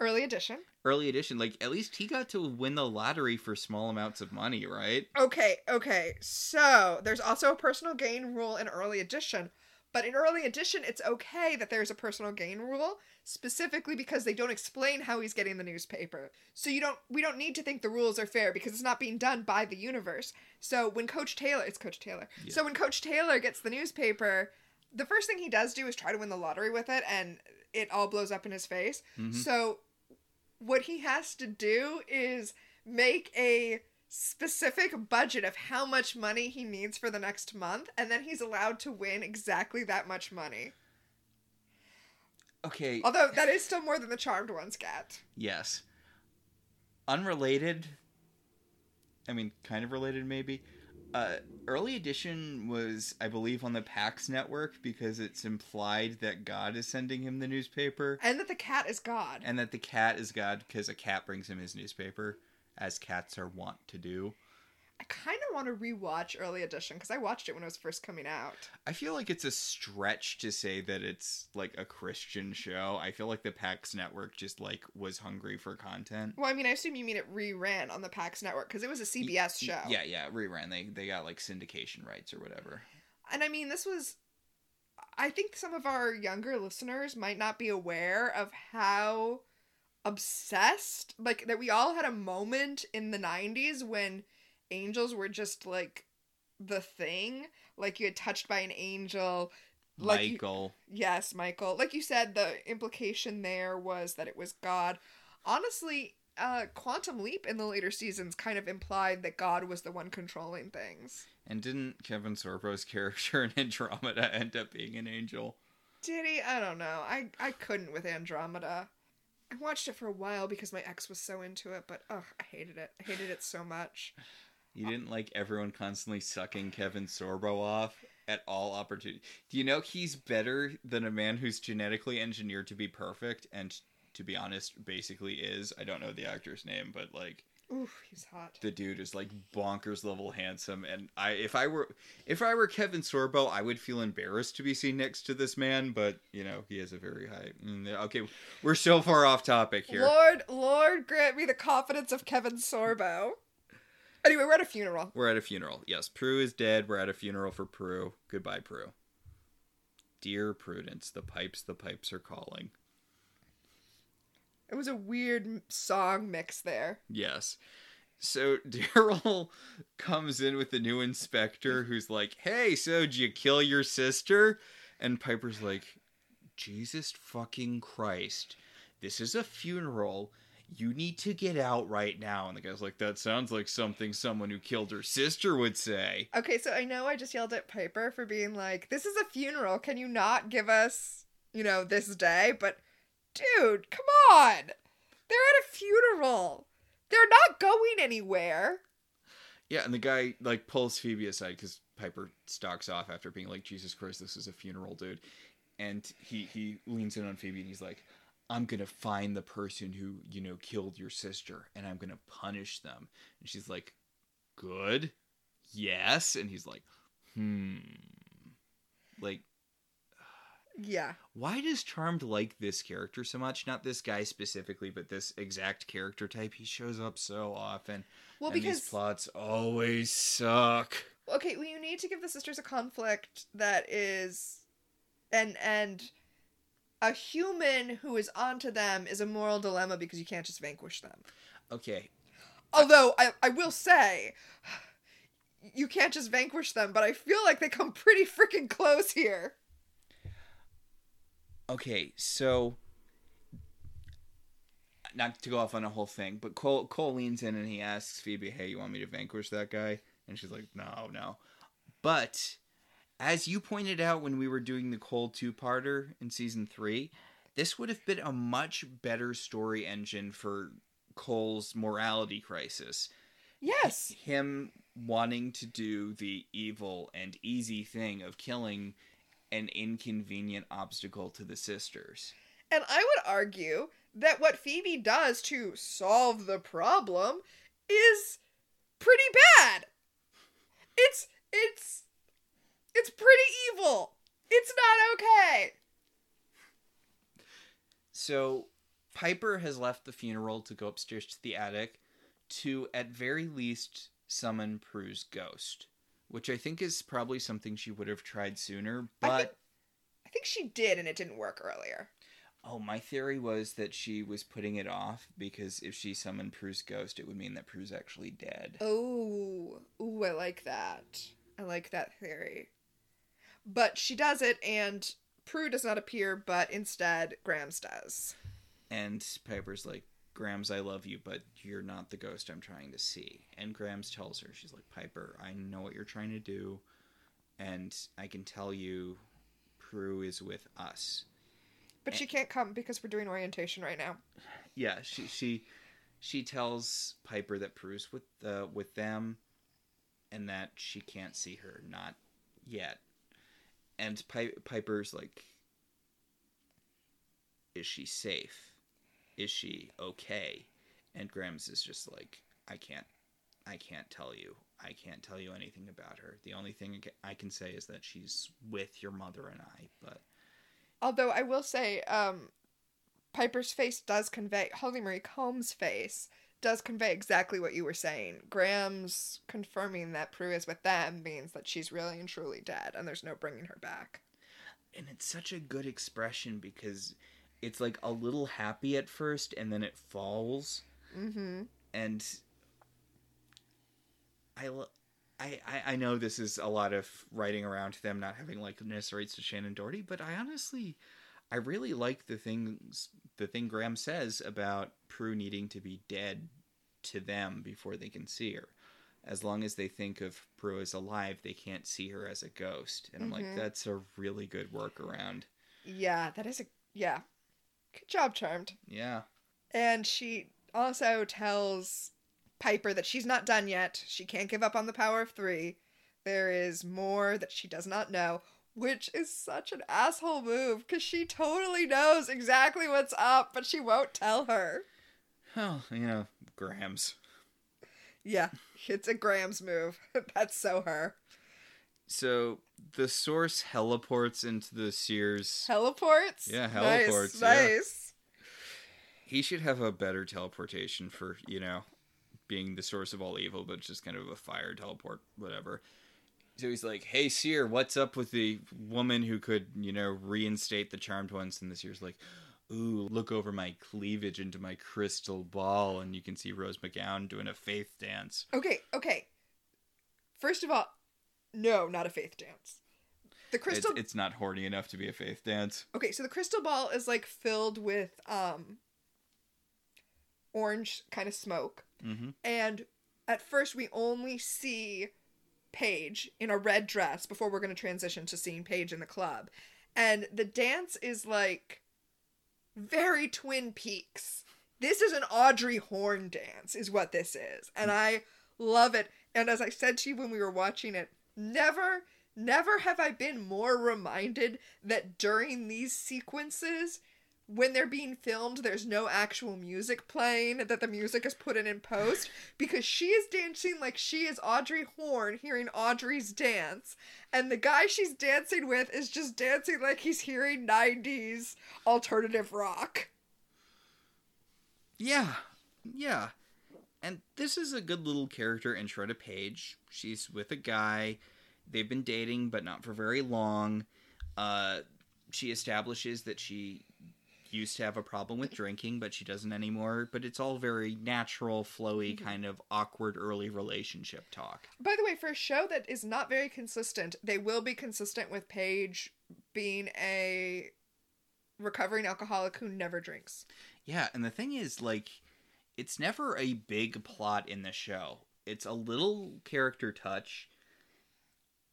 Early edition.
early edition, like, at least he got to win the lottery for small amounts of money, right?
Okay, okay. So, there's also a personal gain rule in early edition, but in early edition it's okay that there's a personal gain rule specifically because they don't explain how he's getting the newspaper. So you don't we don't need to think the rules are fair because it's not being done by the universe. So when Coach Taylor, it's Coach Taylor.
Yeah.
So when Coach Taylor gets the newspaper, the first thing he does do is try to win the lottery with it and it all blows up in his face.
Mhm.
So what he has to do is make a specific budget of how much money he needs for the next month and then he's allowed to win exactly that much money.
Okay,
Although that is still more than the charmed ones get.
yes. Unrelated, I mean, kind of related maybe. Uh, early edition was, I believe, on the PAX network because it's implied that God is sending him the newspaper.
And that the cat is God.
and that the cat is God because a cat brings him his newspaper, as cats are wont to do.
I kind of want to rewatch early edition because I watched it when it was first coming out.
I feel like it's a stretch to say that it's like a Christian show. I feel like the PAX network just like was hungry for content.
Well, I mean, I assume you mean it reran on the PAX network because it was a CBS show.
Yeah, yeah, reran. They they got like syndication rights or whatever.
And I mean, this was. I think some of our younger listeners might not be aware of how obsessed, like, that we all had a moment in the 90s when angels were just like the thing. Like, you had touched by an angel. Like you-
Michael.
Yes, Michael. Like you said, the implication there was that it was God. Honestly, uh, Quantum Leap in the later seasons kind of implied that God was the one controlling things.
And didn't Kevin Sorbo's character in Andromeda end up being an angel?
Did he? I don't know. I I couldn't with Andromeda. I watched it for a while because my ex was so into it, but ugh, I hated it. I hated it so much.
You didn't like everyone constantly sucking Kevin Sorbo off at all opportunity. Do you know he's better than a man who's genetically engineered to be perfect and to be honest basically is. I don't know the actor's name, but like
Oof, he's hot.
the dude is like bonkers level handsome and I if I were if I were Kevin Sorbo, I would feel embarrassed to be seen next to this man, but you know, he has a very high mm, Okay, we're so far off topic here.
Lord, Lord, grant me the confidence of Kevin Sorbo. Anyway, we're at a funeral.
We're at a funeral. Yes, Prue is dead. We're at a funeral for Prue. Goodbye, Prue. Dear Prudence, the pipes, the pipes are calling.
It was a weird song mix there.
Yes. So Daryl comes in with the new inspector who's like, Hey, so did you kill your sister? And Piper's like, Jesus fucking Christ. This is a funeral. You need to get out right now. And the guy's like, That sounds like something someone who killed her sister would say.
Okay, so I know I just yelled at Piper for being like, "This is a funeral. Can you not give us, you know, this day?" But dude, come on. They're at a funeral. They're not going anywhere.
Yeah, and the guy like pulls Phoebe aside because Piper stalks off after being like, "Jesus Christ, this is a funeral, dude," and he he leans in on Phoebe and he's like, "I'm gonna find the person who you know killed your sister, and I'm gonna punish them." And she's like, "Good, yes," and he's like, "Hmm." Like,
Yeah.
why does Charmed like this character so much? Not this guy specifically, but this exact character type. He shows up so often.
Well, because
plots always suck.
okay, well, you need to give the sisters a conflict that is, and and a human who is onto them is a moral dilemma because you can't just vanquish them.
Okay,
Although I I will say. You can't just vanquish them, but I feel like they come pretty freaking close here.
Okay, so not to go off on a whole thing, but Cole Cole leans in and he asks Phoebe, "Hey, you want me to vanquish that guy?" And she's like, "No, no." But as you pointed out when we were doing the Cole two-parter in season 3, this would have been a much better story engine for Cole's morality crisis.
Yes.
him wanting to do the evil and easy thing of killing an inconvenient obstacle to the sisters.
And I would argue that what Phoebe does to solve the problem is pretty bad. It's it's it's pretty evil. It's not okay.
So Piper has left the funeral to go upstairs to the attic to at very least summon Prue's ghost, which I think is probably something she would have tried sooner,
I
but
think- I think she did and it didn't work earlier.
Oh, my theory was that she was putting it off because if she summoned Prue's ghost, it would mean that Prue's actually dead.
Oh, ooh, I like that. I like that theory. But she does it and Prue does not appear, but instead Grams does.
And Piper's like, Grams, I love you, but you're not the ghost I'm trying to see. And Grams tells her, she's like, Piper, I know what you're trying to do, and I can tell you Prue is with us.
But she can't come because we're doing orientation right now.
Yeah, she she she tells Piper that Prue's with uh, with them, and that she can't see her, not yet. And Pi- Piper's like, "Is she safe? Is she okay?" And Grams is just like, "I can't, I can't tell you. I can't tell you anything about her. The only thing I I can say is that she's with your mother and I, but."
Although I will say, um, Piper's face does convey, Holly Marie Combs' face does convey exactly what you were saying. Grams' confirming that Prue is with them means that she's really and truly dead and there's no bringing her back.
and it's such a good expression because it's like a little happy at first and then it falls
Mm-hmm.
and I, lo- I I I know this is a lot of writing around them not having like necessarily to Shannen Doherty, but I honestly I really like the things the thing Grams says about Prue needing to be dead to them before they can see her. As long as they think of Prue as alive, they can't see her as a ghost. And I'm like,
Mhm.
that's a really good workaround.
Yeah, that is a, yeah. Good job, Charmed.
Yeah.
And she also tells Piper that she's not done yet. She can't give up on the power of three. There is more that she does not know, which is such an asshole move because she totally knows exactly what's up, but she won't tell her.
Oh, you know, Grams.
Yeah, it's a Grams' move. That's so her.
So the source heliports into the Seer's.
Teleports?
Yeah,
Nice,
heliports, yeah.
Nice.
He should have a better teleportation for, you know, being the source of all evil, but just kind of a fire teleport, whatever. So he's like, "Hey, Seer, what's up with the woman who could, you know, reinstate the charmed ones?" And the Seer's like, "Ooh, look over my cleavage into my crystal ball, and you can see Rose McGowan doing a faith dance."
Okay, okay. First of all, no, not a faith dance. The crystal
It's, it's not horny enough to be a faith dance.
Okay, so the crystal ball is like filled with um orange kind of smoke.
Mm-hmm.
And at first we only see Paige in a red dress before we're going to transition to seeing Paige in the club. And the dance is like very Twin Peaks. This is an Audrey Horne dance, is what this is. And I love it. And as I said to you when we were watching it, never, never have I been more reminded that during these sequences, when they're being filmed, there's no actual music playing, that the music is put in in post, because she is dancing like she is Audrey Horne hearing Audrey's dance, and the guy she's dancing with is just dancing like he's hearing 90s alternative rock.
Yeah, yeah. And this is a good little character intro to Paige. She's with a guy. They've been dating, but not for very long. Uh, she establishes that she used to have a problem with drinking, but she doesn't anymore. But it's all very natural, flowy, kind of awkward early relationship talk.
By the way, for a show that is not very consistent, they will be consistent with Paige being a recovering alcoholic who never drinks.
Yeah, and the thing is, like, it's never a big plot in the show. It's a little character touch.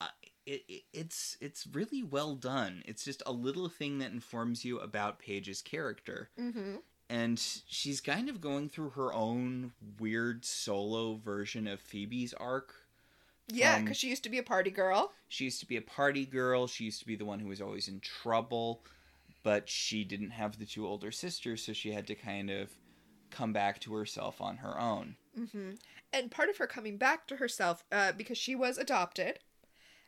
Uh, it, it it's it's really well done. It's just a little thing that informs you about Paige's character,
Mm-hmm.
and she's kind of going through her own weird solo version of Phoebe's arc.
Yeah, because she used to be a party girl.
She used to be a party girl. She used to be the one who was always in trouble, but she didn't have the two older sisters, so she had to kind of come back to herself on her own.
Mm-hmm. And part of her coming back to herself, uh, because she was adopted,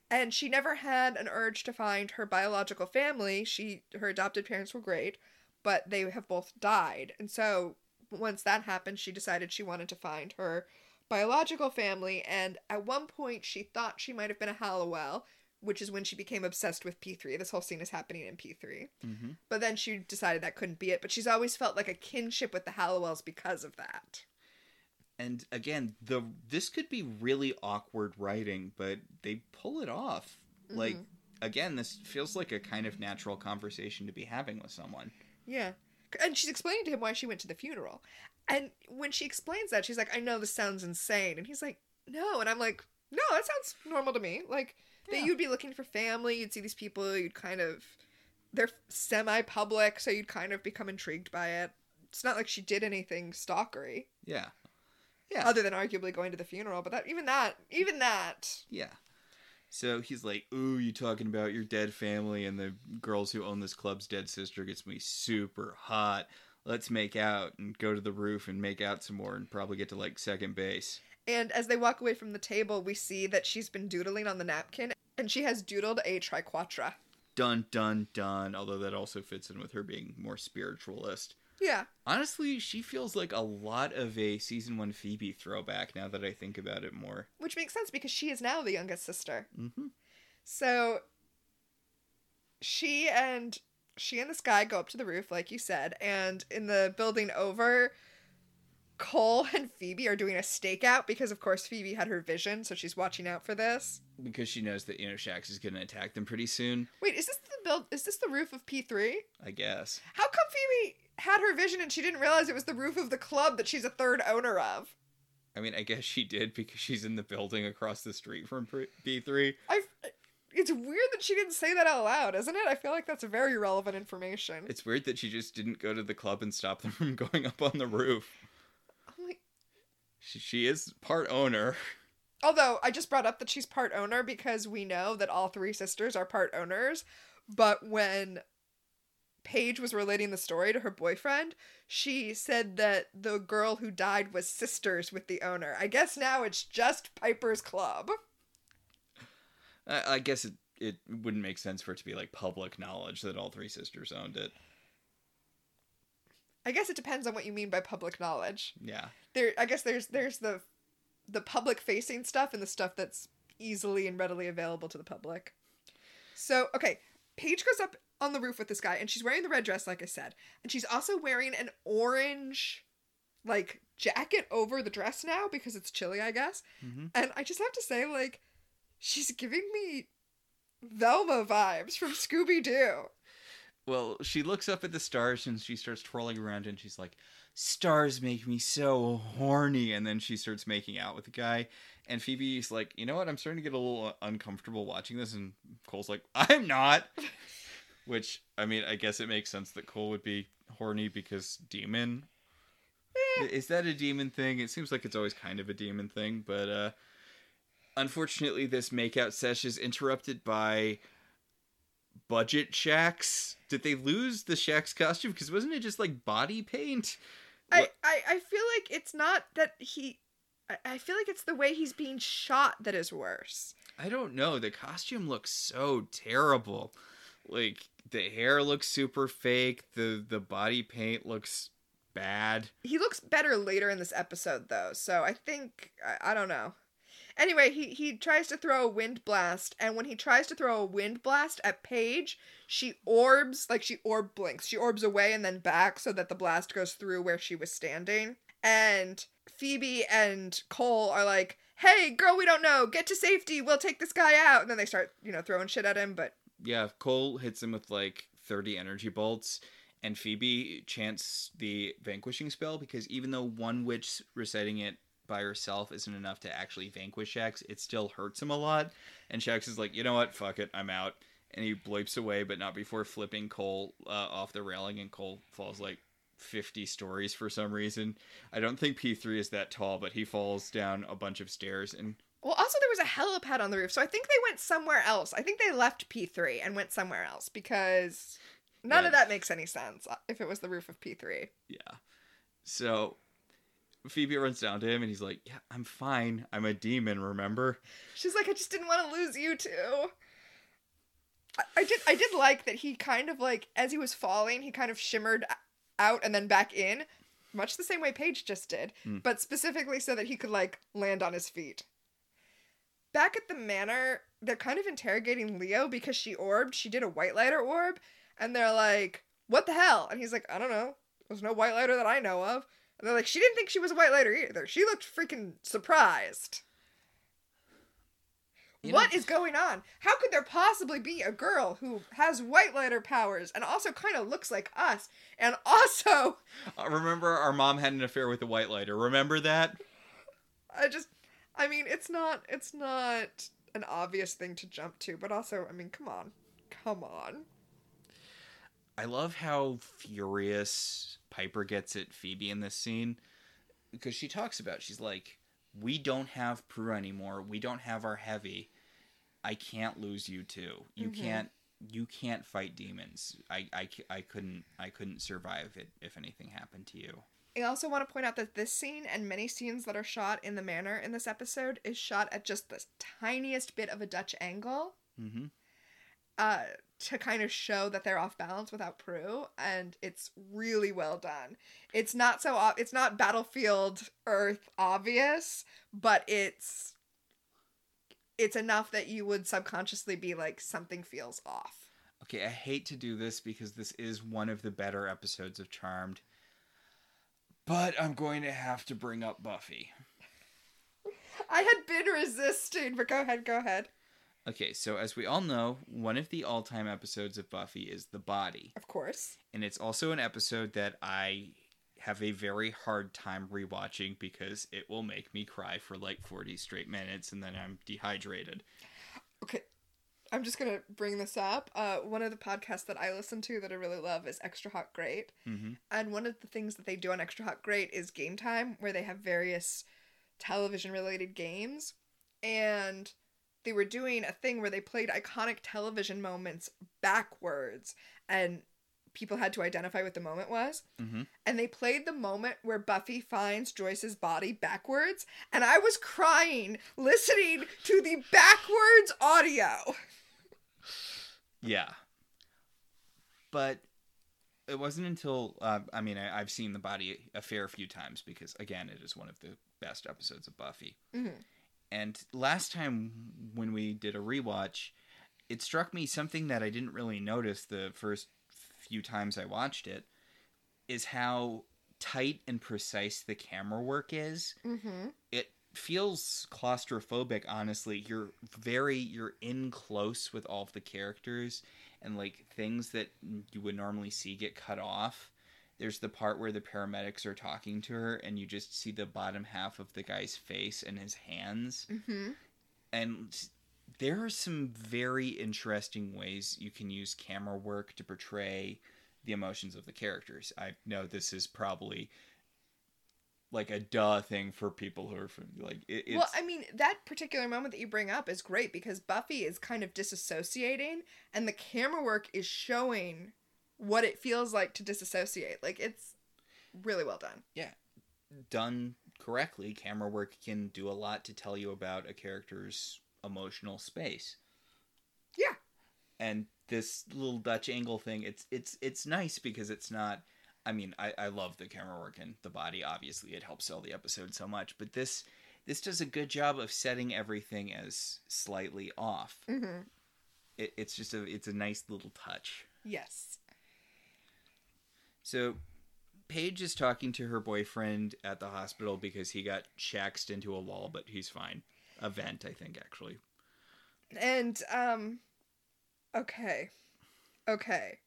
and she never had an urge to find her biological family. She her adopted parents were great, but they have both died, and so once that happened, she decided she wanted to find her biological family. And at one point, she thought she might have been a Halliwell, which is when she became obsessed with P three. This whole scene is happening in P three.
Mm-hmm.
But then she decided that couldn't be it. But she's always felt like a kinship with the Halliwells because of that.
And again, the this could be really awkward writing, but they pull it off. Like
Mhm.
again, this feels like a kind of natural conversation to be having with someone.
Yeah. And she's explaining to him why she went to the funeral. And when she explains that, she's like, I know this sounds insane. And he's like, No. And I'm like, No, that sounds normal to me. Like, that you'd be looking for family, you'd see these people, you'd kind of. They're semi public, so you'd kind of become intrigued by it. It's not like she did anything stalkery,
Yeah. Yeah.
other than arguably going to the funeral. But that, even that, even that.
Yeah. So he's like, "Ooh, you talking about your dead family and the girls who own this club's dead sister gets me super hot. Let's make out and go to the roof and make out some more and probably get to like second base."
And as they walk away from the table, we see that she's been doodling on the napkin, and she has doodled a triquetra.
Dun dun dun. Although that also fits in with her being more spiritualist.
Yeah.
Honestly, she feels like a lot of a season one Phoebe throwback now that I think about it more.
Which makes sense because she is now the youngest sister.
Mm-hmm.
So she and she and this guy go up to the roof, like you said, and in the building over, Cole and Phoebe are doing a stakeout because of course Phoebe had her vision, so she's watching out for this.
Because she knows that you know Shax is going to attack them pretty soon.
Wait, is this the build is this the roof of P3?
I guess.
How come Phoebe had her vision and she didn't realize it was the roof of the club that she's a third owner of?
I mean, I guess she did because she's in the building across the street from P three.
I it's weird that she didn't say that out loud, isn't it? I feel like that's very relevant information.
It's weird that she just didn't go to the club and stop them from going up on the roof. She, she is part owner.
Although I just brought up that she's part owner because we know that all three sisters are part owners. But when Paige was relating the story to her boyfriend, she said that the girl who died was sisters with the owner. I guess now it's just Piper's Club.
I, I guess it, it wouldn't make sense for it to be like public knowledge that all three sisters owned it.
I guess it depends on what you mean by public knowledge.
Yeah.
There I guess there's there's the the public facing stuff and the stuff that's easily and readily available to the public. So, okay, Paige goes up on the roof with this guy and she's wearing the red dress like I said, and she's also wearing an orange like jacket over the dress now because it's chilly, I guess.
Mhm.
And I just have to say like she's giving me Velma vibes from Scooby Doo.
Well, she looks up at the stars and she starts twirling around and she's like, Stars make me so horny. And then she starts making out with the guy. And Phoebe's like, You know what? I'm starting to get a little uncomfortable watching this. And Cole's like, I'm not. Which, I mean, I guess it makes sense that Cole would be horny because demon. Is that a demon thing? It seems like it's always kind of a demon thing. But, uh, unfortunately, this makeout sesh is interrupted by budget Shax. Did they lose the Shax costume? Because wasn't it just like body paint?
I, I, I feel like it's not that he. I, I feel like it's the way he's being shot that is worse.
I don't know. The costume looks so terrible. Like the hair looks super fake. The the body paint looks bad.
He looks better later in this episode, though, so I think. I, I don't know. Anyway, he, he tries to throw a wind blast, and when he tries to throw a wind blast at Paige, she orbs, like she orb blinks. She orbs away and then back so that the blast goes through where she was standing. And Phoebe and Cole are like, hey, girl, we don't know. Get to safety. We'll take this guy out. And then they start, you know, throwing shit at him, but
Yeah, Cole hits him with like 30 energy bolts, and Phoebe chants the vanquishing spell because even though one witch reciting it by herself isn't enough to actually vanquish Shax, it still hurts him a lot. And Shax is like, you know what? Fuck it, I'm out. And he bleeps away, but not before flipping Cole uh, off the railing, and Cole falls like 50 stories for some reason. I don't think P3 is that tall, but he falls down a bunch of stairs and
Well, also there was a helipad on the roof, so I think they went somewhere else. I think they left P3 and went somewhere else because none of that makes any sense uh, if it was the roof of P3.
Yeah. So Phoebe runs down to him and he's like, Yeah, I'm fine. I'm a demon, remember?
She's like, I just didn't want to lose you too. I, I did. I did like that he kind of like as he was falling, he kind of shimmered out and then back in, much the same way Paige just did,
Hmm.
but specifically so that he could like land on his feet. Back at the manor, they're kind of interrogating Leo because she orbed. She did a white lighter orb, and they're like, "What the hell?" And he's like, "I don't know. There's no white lighter that I know of." And they're like, "She didn't think she was a white lighter either. She looked freaking surprised."
You
What
know-
is going on? How could there possibly be a girl who has white lighter powers and also kind of looks like us and also
Uh, remember our mom had an affair with the white lighter. Remember that?
I just I mean it's not it's not an obvious thing to jump to, but also I mean come on. Come on.
I love how furious Piper gets at Phoebe in this scene because she talks about she's like, "We don't have Prue anymore. We don't have our heavy. I can't lose you too. You
Mhm.
can't. You can't fight demons. I, I, I couldn't. I couldn't survive it if anything happened to you."
I also want to point out that this scene and many scenes that are shot in the manor in this episode is shot at just the tiniest bit of a Dutch angle.
Mm-hmm.
uh, to kind of show that they're off balance without Prue, and it's really well done. It's not so ob- it's not Battlefield Earth obvious, but it's it's enough that you would subconsciously be like something feels off.
Okay, I hate to do this because this is one of the better episodes of Charmed. But I'm going to have to bring up Buffy.
I had been resisting, but go ahead, go ahead.
Okay, so as we all know, one of the all time episodes of Buffy is The Body.
Of course.
And it's also an episode that I have a very hard time rewatching because it will make me cry for like 40 straight minutes and then I'm dehydrated.
Okay. I'm just gonna bring this up. Uh, one of the podcasts that I listen to that I really love is Extra Hot Great.
Mm-hmm.
And one of the things that they do on Extra Hot Great is game time, where they have various television related games and they were doing a thing where they played iconic television moments backwards and people had to identify what the moment was
Mm-hmm.
and they played the moment where Buffy finds Joyce's body backwards and I was crying listening to the backwards audio
Yeah. But it wasn't until uh, I mean I, I've seen the body a fair few times because again it is one of the best episodes of Buffy.
Mhm.
And last time when we did a rewatch, it struck me something that I didn't really notice the first few times I watched it is how tight and precise the camera work is.
mm-hmm.
It feels claustrophobic honestly. You're very you're in close with all of the characters and like things that you would normally see get cut off. There's the part where the paramedics are talking to her and you just see the bottom half of the guy's face and his hands
Mm-hmm.
and there are some very interesting ways you can use camera work to portray the emotions of the characters. I know this is probably like a duh thing for people who are from like it, it's
Well, I mean, that particular moment that you bring up is great because Buffy is kind of disassociating and the camera work is showing what it feels like to disassociate. Like it's really well done. Yeah.
Done correctly. Camera work can do a lot to tell you about a character's emotional space.
Yeah.
and this little Dutch angle thing, it's it's it's nice because it's not. I mean, I, I love the camera work and the body. Obviously, it helps sell the episode so much. But this this does a good job of setting everything as slightly off.
Mm-hmm.
It, it's just a it's a nice little touch.
Yes.
So, Paige is talking to her boyfriend at the hospital because he got shaxed into a wall, but he's fine. A vent, I think, actually.
And um okay. Okay.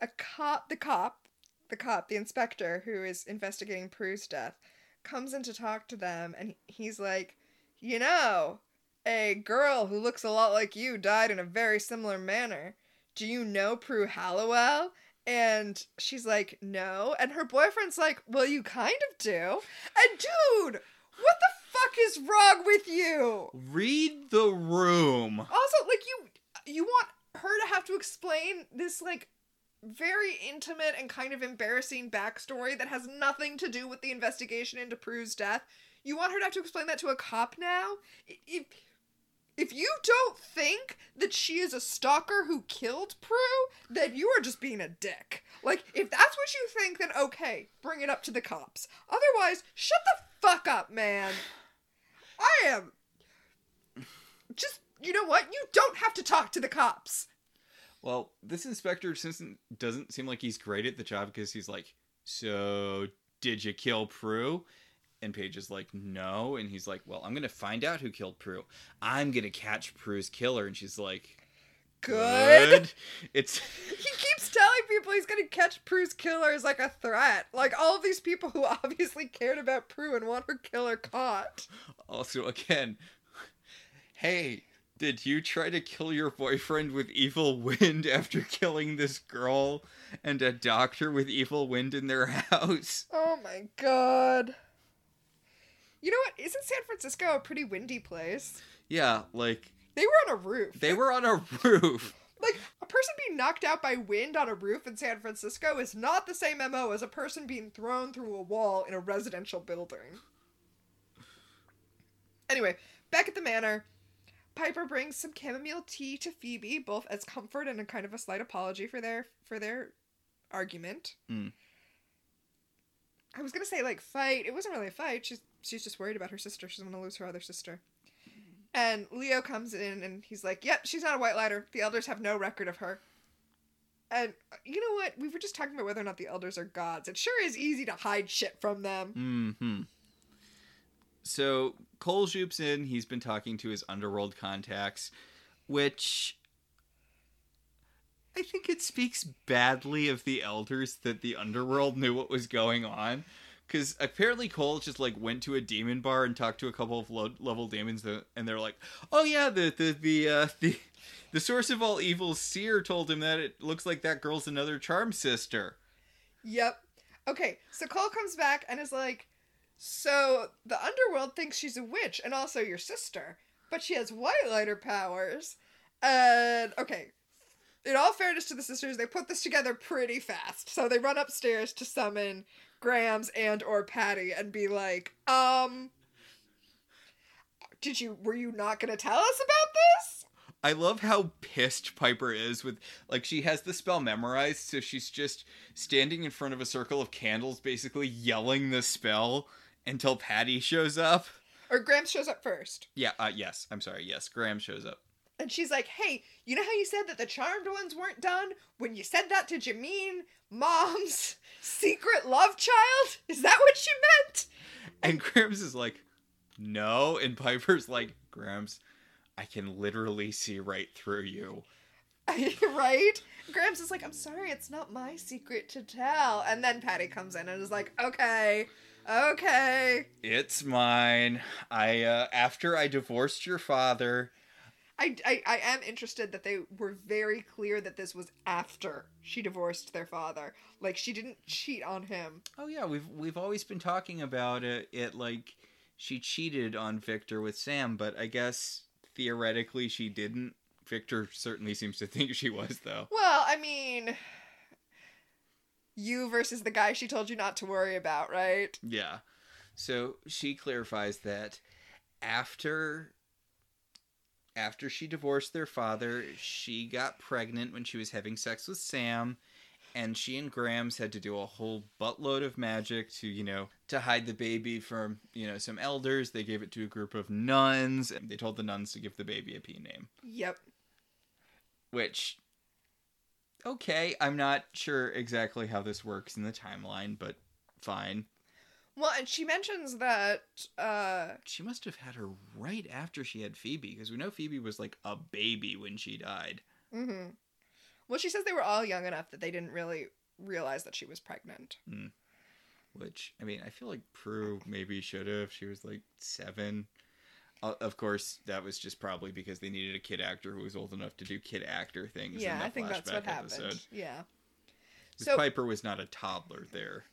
A cop the cop the cop, the inspector who is investigating Prue's death, comes in to talk to them and he's like, You know, a girl who looks a lot like you died in a very similar manner. Do you know Prue Halliwell? And she's like, No. And her boyfriend's like, Well, you kind of do. And dude, what the fuck is wrong with you?
Read the room.
also like you you want her to have to explain this like very intimate and kind of embarrassing backstory that has nothing to do with the investigation into Prue's death. You want her to have to explain that to a cop now? If if you don't think that she is a stalker who killed Prue, then you are just being a dick. Like, if that's what you think, then okay, bring it up to the cops. Otherwise, shut the fuck up, man. I am just you know what? You don't have to talk to the cops.
Well, this inspector doesn't doesn't seem like he's great at the job because he's like, "So, did you kill Prue?" And Paige is like, "No," and he's like, "Well, I'm gonna find out who killed Prue. I'm gonna catch Prue's killer." And she's like,
Good.
It's
He keeps telling people he's gonna catch Prue's killer as like a threat. Like all of these people who obviously cared about Prue and want her killer caught.
also again, hey. Did you try to kill your boyfriend with evil wind after killing this girl and a doctor with evil wind in their house?
Oh my god. You know what? Isn't San Francisco a pretty windy place?
Yeah, like
They were on a roof.
they were on a roof.
Like, a person being knocked out by wind on a roof in San Francisco is not the same MO as a person being thrown through a wall in a residential building. Anyway, back at the manor, Piper brings some chamomile tea to Phoebe, both as comfort and a kind of a slight apology for their for their argument.
Mm.
I was gonna say like fight. It wasn't really a fight. She's she's just worried about her sister. She's doesn't want to lose her other sister. And Leo comes in and he's like, "Yep, she's not a white lighter. The elders have no record of her." And uh, you know what? We were just talking about whether or not the elders are gods. It sure is easy to hide shit from them.
Hmm. So Cole zoops in. He's been talking to his underworld contacts, which I think it speaks badly of the elders that the underworld knew what was going on. Because apparently Cole just like went to a demon bar and talked to a couple of level demons, that, and they're like, "Oh yeah, the the the uh, the the source of all evil, Seer, told him that it looks like that girl's another charm sister."
Yep. Okay, so Cole comes back and is like, So the underworld thinks she's a witch and also your sister, but she has white lighter powers. And okay, in all fairness to the sisters, they put this together pretty fast. So they run upstairs to summon Grams and or Patty and be like, um did you were you not to tell us about this?
I love how pissed Piper is with like she has the spell memorized, so she's just standing in front of a circle of candles, basically yelling the spell until Patty shows up.
Or Grams shows up first.
Yeah, uh, yes, I'm sorry, yes, Graham shows up.
And she's like, hey, you know how you said that the charmed ones weren't done? When you said that to Jameen, mom's secret love child? Is that what she meant?
And Grams is like, no. And Piper's like, Grams, I can literally see right through you.
right? Grams is like, I'm sorry, it's not my secret to tell. And then Patty comes in and is like, okay, okay.
It's mine. I, uh, after I divorced your father,
I, I, I am interested that they were very clear that this was after she divorced their father. Like she didn't cheat on him.
Oh yeah, we've we've always been talking about it. It like she cheated on Victor with Sam, but I guess theoretically she didn't. Victor certainly seems to think she was though.
Well, I mean, you versus the guy she told you not to worry about, right?
Yeah. So she clarifies that after after she divorced their father, she got pregnant when she was having sex with Sam, and she and Grams had to do a whole buttload of magic to, you know, to hide the baby from, you know, some elders. They gave it to a group of nuns, and they told the nuns to give the baby a P name.
Yep.
Which okay, I'm not sure exactly how this works in the timeline, but fine.
Well, and she mentions that uh
She must have had her right after she had Phoebe, because we know Phoebe was like a baby when she died.
mhm. Well, she says they were all young enough that they didn't really realize that she was pregnant.
Which I mean, I feel like Prue maybe should have. She was like seven. Uh, of course, that was just probably because they needed a kid actor who was old enough to do kid actor things. in
yeah, I think that's what
flashback
happened.
episode.
Yeah. So
Piper was not a toddler there,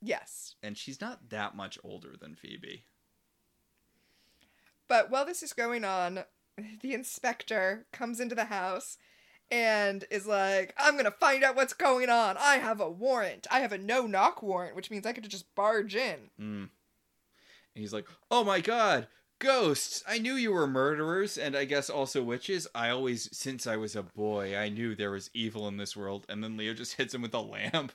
yes.
and she's not that much older than Phoebe.
But while this is going on, the inspector comes into the house and is like, I'm gonna find out what's going on. I have a warrant. I have a no knock warrant, which means I could just barge in.
Mm. And he's like, "Oh my god, ghosts! I knew you were murderers, and I guess also witches. I always, since I was a boy, I knew there was evil in this world." And then Leo just hits him with a lamp.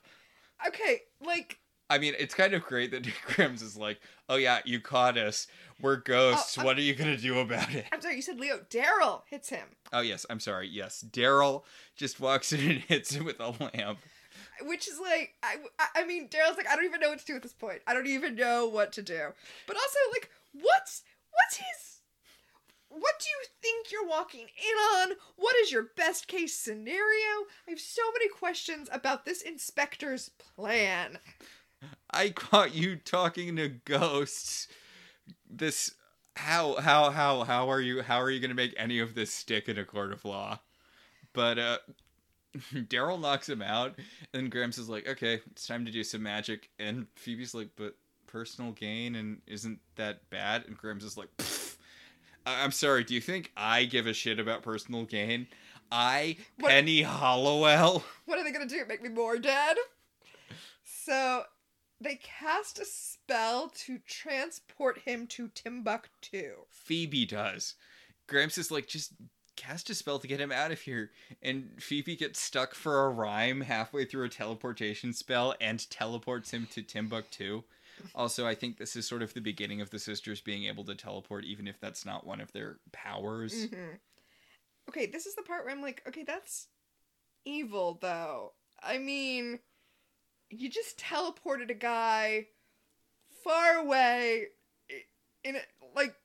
Okay, like,
I mean, it's kind of great that Grams is like, "Oh yeah, you caught us. We're ghosts.
Oh,
what are you gonna do about it?"
I'm sorry, you said Leo. Daryl hits him,
Oh yes, I'm sorry. Yes, Daryl just walks in and hits him with a lamp.
which is like, I, I- I mean, Daryl's like, I don't even know what to do at this point. I don't even know what to do. But also, like, what's what's his? What do you think you're walking in on? What is your best case scenario? I have so many questions about this inspector's plan.
I caught you talking to ghosts. This how how how how are you how are you going to make any of this stick in a court of law? But uh Daryl knocks him out and Grams is like, "Okay, it's time to do some magic." And Phoebe's like, "But personal gain and isn't that bad?" And Grams is like, I- "I'm sorry, do you think I give a shit about personal gain? I
What-
Penny Halliwell?"
What are they gonna do? Make me more dead? So they cast a spell to transport him to Timbuktu.
Phoebe does. Grams is like, just cast a spell to get him out of here. And Phoebe gets stuck for a rhyme halfway through a teleportation spell and teleports him to Timbuktu. Also, I think this is sort of the beginning of the sisters being able to teleport, even if that's not one of their powers.
hmm Okay, this is the part where I'm like, okay, that's evil though. I mean, you just teleported a guy far away in a, like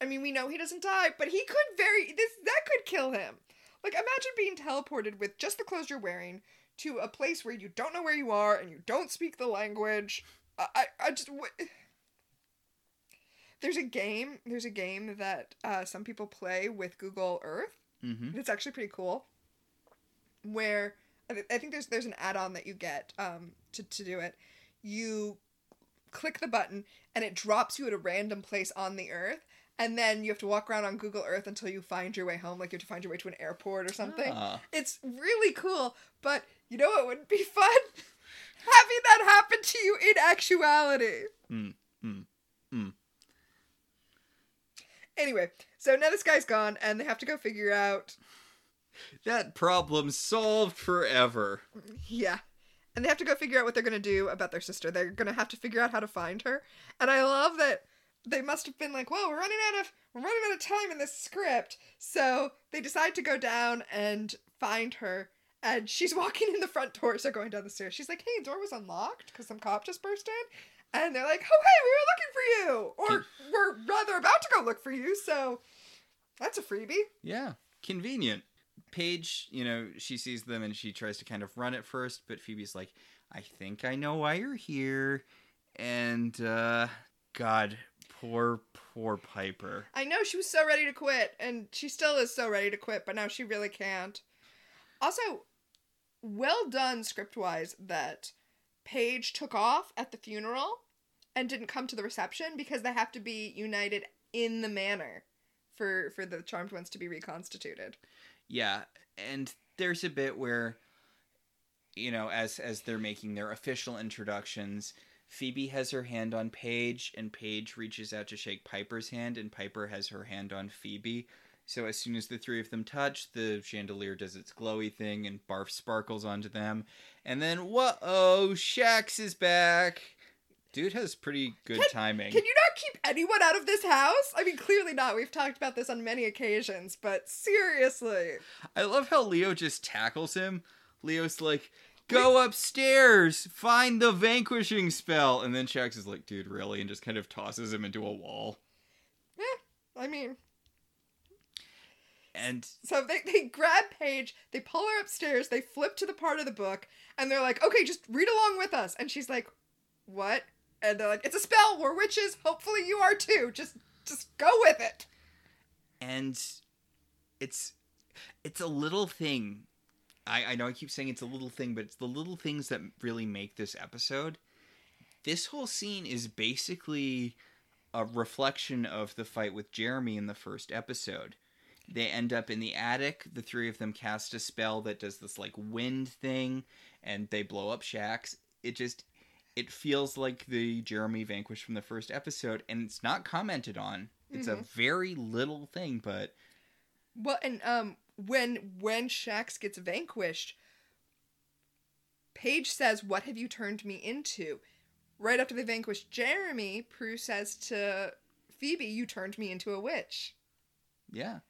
I mean, we know he doesn't die, but he could very this that could kill him. Like imagine being teleported with just the clothes you're wearing to a place where you don't know where you are and you don't speak the language. I I, I just w- There's a game, there's a game that uh, some people play with Google Earth
Mm-hmm.
it's actually pretty cool. Where I, think there's there's an add-on that you get um to to do it. You click the button and it drops you at a random place on the earth and then you have to walk around on Google Earth until you find your way home like you have to find your way to an airport or something.
Ah.
It's really cool, but you know what would be fun? Having that happen to you in actuality.
Mm, mm, mm.
Anyway, so now this guy's gone and they have to go figure out
That problem solved forever.
Yeah. And they have to go figure out what they're going to do about their sister. They're going to have to figure out how to find her. And I love that they must have been like, "Well, we're running out of we're running out of time in this script." So, they decide to go down and find her. And she's walking in the front door, so going down the stairs. She's like, "Hey, door was unlocked because some cop just burst in." And they're like, "Oh, hey, we were looking for you." Or we're rather about to go look for you. So, that's a freebie.
Yeah, convenient. Paige, you know, she sees them and she tries to kind of run at first, but Phoebe's like, I think I know why you're here. And, uh, God, poor, poor Piper.
I know she was so ready to quit, and she still is so ready to quit, but now she really can't. Also, well done script wise that Paige took off at the funeral and didn't come to the reception because they have to be united in the manor for for the charmed ones to be reconstituted.
Yeah, and there's a bit where, you know, as as they're making their official introductions, Phoebe has her hand on Paige, and Paige reaches out to shake Piper's hand, and Piper has her hand on Phoebe. So as soon as the three of them touch, the chandelier does its glowy thing and barf sparkles onto them. And then, whoa, Shax is back. Dude has pretty good timing.
Can you not keep anyone out of this house? I mean, clearly not. We've talked about this on many occasions, but seriously.
I love how Leo just tackles him. Leo's like, go upstairs, find the vanquishing spell. And then Shax is like, dude, really? And just kind of tosses him into a wall.
Eh, I mean,
And
So they, they grab Paige, they pull her upstairs, they flip to the part of the book, and they're like, okay, just read along with us. And she's like, what? And they're like, it's a spell, we're witches, hopefully you are too. Just just go with it.
and it's it's a little thing. I, I know I keep saying it's a little thing, but it's the little things that really make this episode. This whole scene is basically a reflection of the fight with Jeremy in the first episode. They end up in the attic. The three of them cast a spell that does this like wind thing, and they blow up Shax. It just it feels like the Jeremy Vanquish from the first episode, and it's not commented on. It's a very little thing, but
Well, and um, when when Shax gets vanquished, Paige says, "What have you turned me into?" Right after they vanquish Jeremy, Prue says to Phoebe, "You turned me into a witch."
Yeah.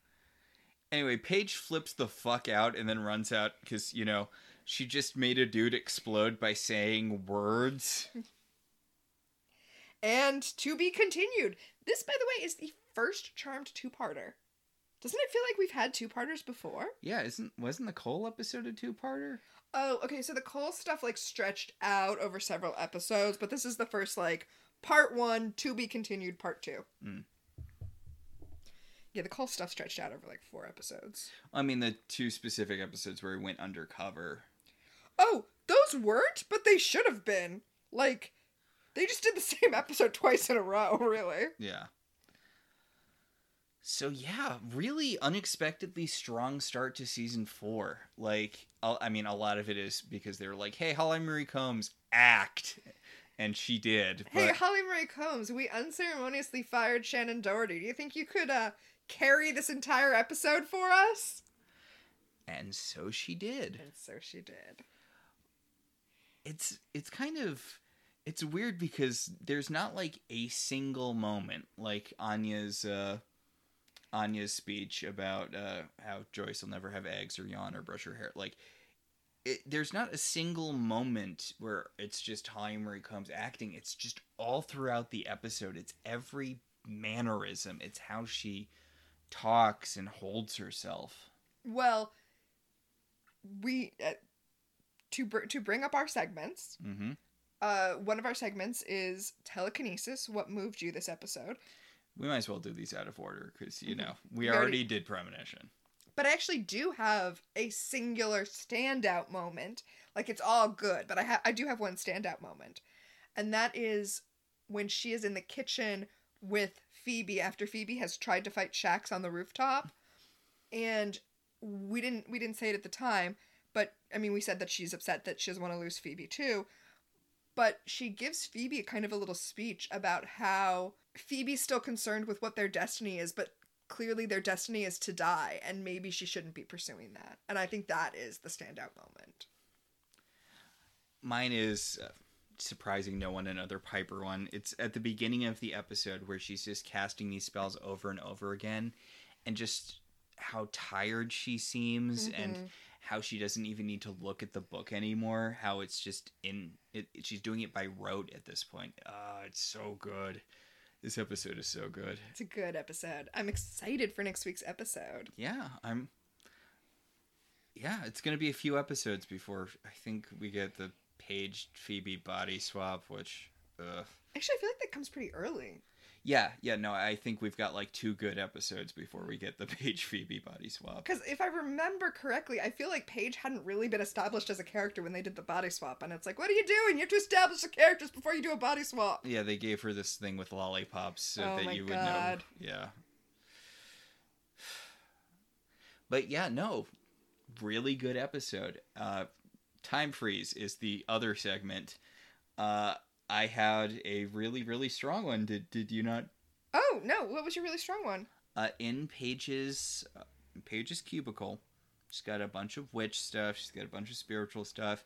Anyway, Paige flips the fuck out and then runs out because, you know, she just made a dude explode by saying words.
And to be continued. This, by the way, is the first Charmed two-parter. Doesn't it feel like we've had two-parters before?
Yeah, isn't wasn't the Cole episode a two parter?
Oh, okay. So the Cole stuff like stretched out over several episodes, but this is the first like part one to be continued, part two.
Mm.
Yeah, the Cole stuff stretched out over like four episodes.
I mean, the two specific episodes where he went undercover.
Oh, those weren't, but they should have been. Like, they just did the same episode twice in a row, really.
Yeah. So yeah, really unexpectedly strong start to season four. Like, I mean, a lot of it is because they were like, "Hey, Holly Marie Combs, act," and she did. But...
Hey, Holly Marie Combs, we unceremoniously fired Shannen Doherty. Do you think you could uh carry this entire episode for us?
and so she did.
And so she did.
It's it's kind of it's weird because there's not like a single moment like Anya's uh Anya's speech about uh how Joyce will never have eggs or yawn or brush her hair like it, there's not a single moment where it's just Marie Combs acting. It's just all throughout the episode. It's every mannerism. It's how she talks and holds herself.
Well, we uh, to br- to bring up our segments.
mm-hmm.
Uh, one of our segments is telekinesis. What moved you this episode?
we might as well do these out of order because you know we,
We already-
already did premonition
But I actually do have a singular standout moment. Like it's all good, but I ha- I do have one standout moment, and that is when she is in the kitchen with Phoebe after Phoebe has tried to fight Shax on the rooftop. And we didn't we didn't say it at the time, but I mean we said that she's upset that she doesn't want to lose Phoebe too. But she gives Phoebe kind of a little speech about how Phoebe's still concerned with what their destiny is, but clearly their destiny is to die, and maybe she shouldn't be pursuing that. And I think that is the standout moment.
Mine is uh, surprising no one another Piper one. It's at the beginning of the episode where she's just casting these spells over and over again, and just how tired she seems
Mhm.
and how she doesn't even need to look at the book anymore. How it's just in it. She's doing it by rote at this point. Ah, it's so good. This episode is so good.
It's a good episode. I'm excited for next week's episode.
Yeah, I'm. Yeah, it's gonna be a few episodes before I think we get the Paige Phoebe body swap, which. Ugh.
Actually, I feel like that comes pretty early.
Yeah, yeah, no, I think we've got like two good episodes before we get the Paige Phoebe body swap.
Because if I remember correctly, I feel like Paige hadn't really been established as a character when they did the body swap. And it's like, what are you doing? You have to establish the characters before you do a body swap.
Yeah, they gave her this thing with lollipops so
Oh
that you would
God.
know. Yeah. But yeah, no, really good episode. Uh, Time freeze is the other segment. Uh, I had a really really strong one. Did did you not?
Oh, no. What was your really strong one?
Uh, in Paige's uh, Paige's cubicle, she's got a bunch of witch stuff. She's got a bunch of spiritual stuff,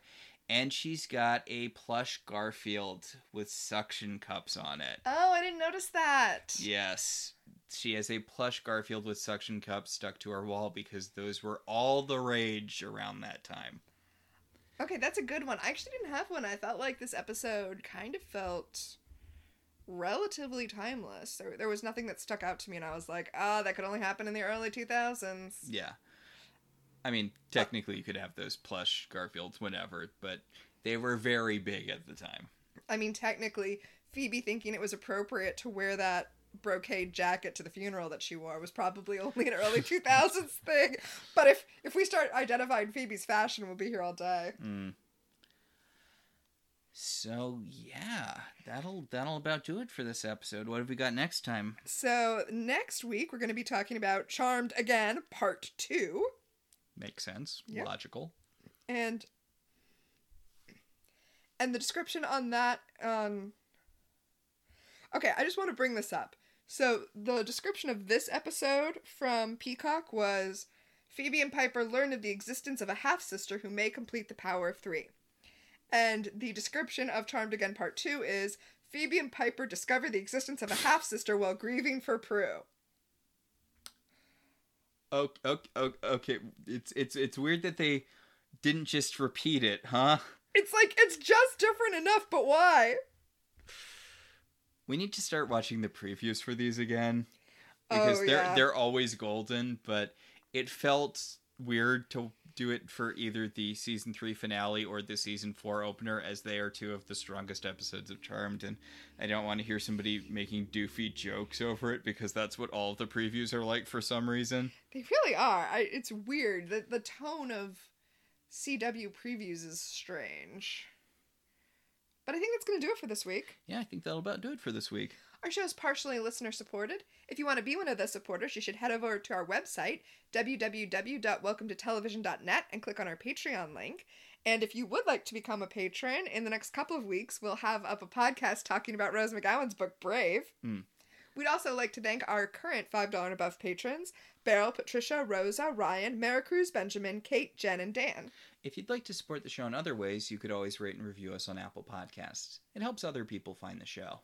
and she's got a plush Garfield with suction cups on it.
Oh, I didn't notice that.
Yes. She has a plush Garfield with suction cups stuck to her wall because those were all the rage around that time.
Okay, that's a good one. I actually didn't have one. I felt like this episode kind of felt relatively timeless. There, there was nothing that stuck out to me, and I was like, ah, that could only happen in the early 2000s.
Yeah. I mean, technically you could have those plush Garfields whenever, but they were very big at the time.
I mean, technically, Phoebe thinking it was appropriate to wear that brocade jacket to the funeral that she wore was probably only an early 2000s thing. But if if we start identifying Phoebe's fashion, we'll be here all day.
Mm. So yeah, that'll that'll about do it for this episode. What have we got next time?
So next week we're going to be talking about Charmed again, part two,
Makes sense.
Yep.
Logical.
and and the description on that. Um, okay, I just want to bring this up. So the description of this episode from Peacock was Phoebe and Piper learn of the existence of a half sister who may complete the power of three. And the description of Charmed Again Part 2 is Phoebe and Piper discover the existence of a half sister while grieving for Prue.
Okay, okay, okay. It's it's it's weird that they didn't just repeat it, huh?
It's like, it's just different enough, but why?
We need to start watching the previews for these again because
Oh,
they're
yeah.
they're always golden, but it felt weird to do it for either the season 3 finale or the season 4 opener as they are two of the strongest episodes of Charmed and I don't want to hear somebody making doofy jokes over it because that's what all the previews are like for some reason.
They really are. I, it's weird. The, the tone of CW previews is strange. But I think that's going to do it for this week.
Yeah, I think that'll about do it for this week.
Our show is partially listener supported. If you want to be one of the supporters, you should head over to our website, www.welcometotelevision.net, and click on our Patreon link. And if you would like to become a patron, in the next couple of weeks, we'll have up a podcast talking about Rose McGowan's book, Brave.
Hmm.
We'd also like to thank our current $5 and above patrons Beryl, Patricia, Rosa, Ryan, Maricruz, Benjamin, Kate, Jen, and Dan.
If you'd like to support the show in other ways, you could always rate and review us on Apple Podcasts. It helps other people find the show.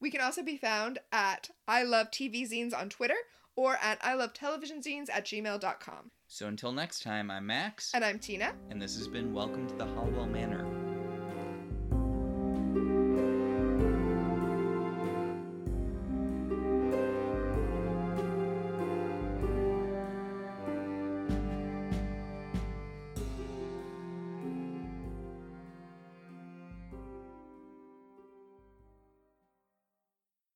We can also be found at I Love TV Zines on Twitter or at I Love Television Zines at gmail.com.
So until next time, I'm Max,
And I'm Tina.
and this has been Welcome to the Halliwell Manor.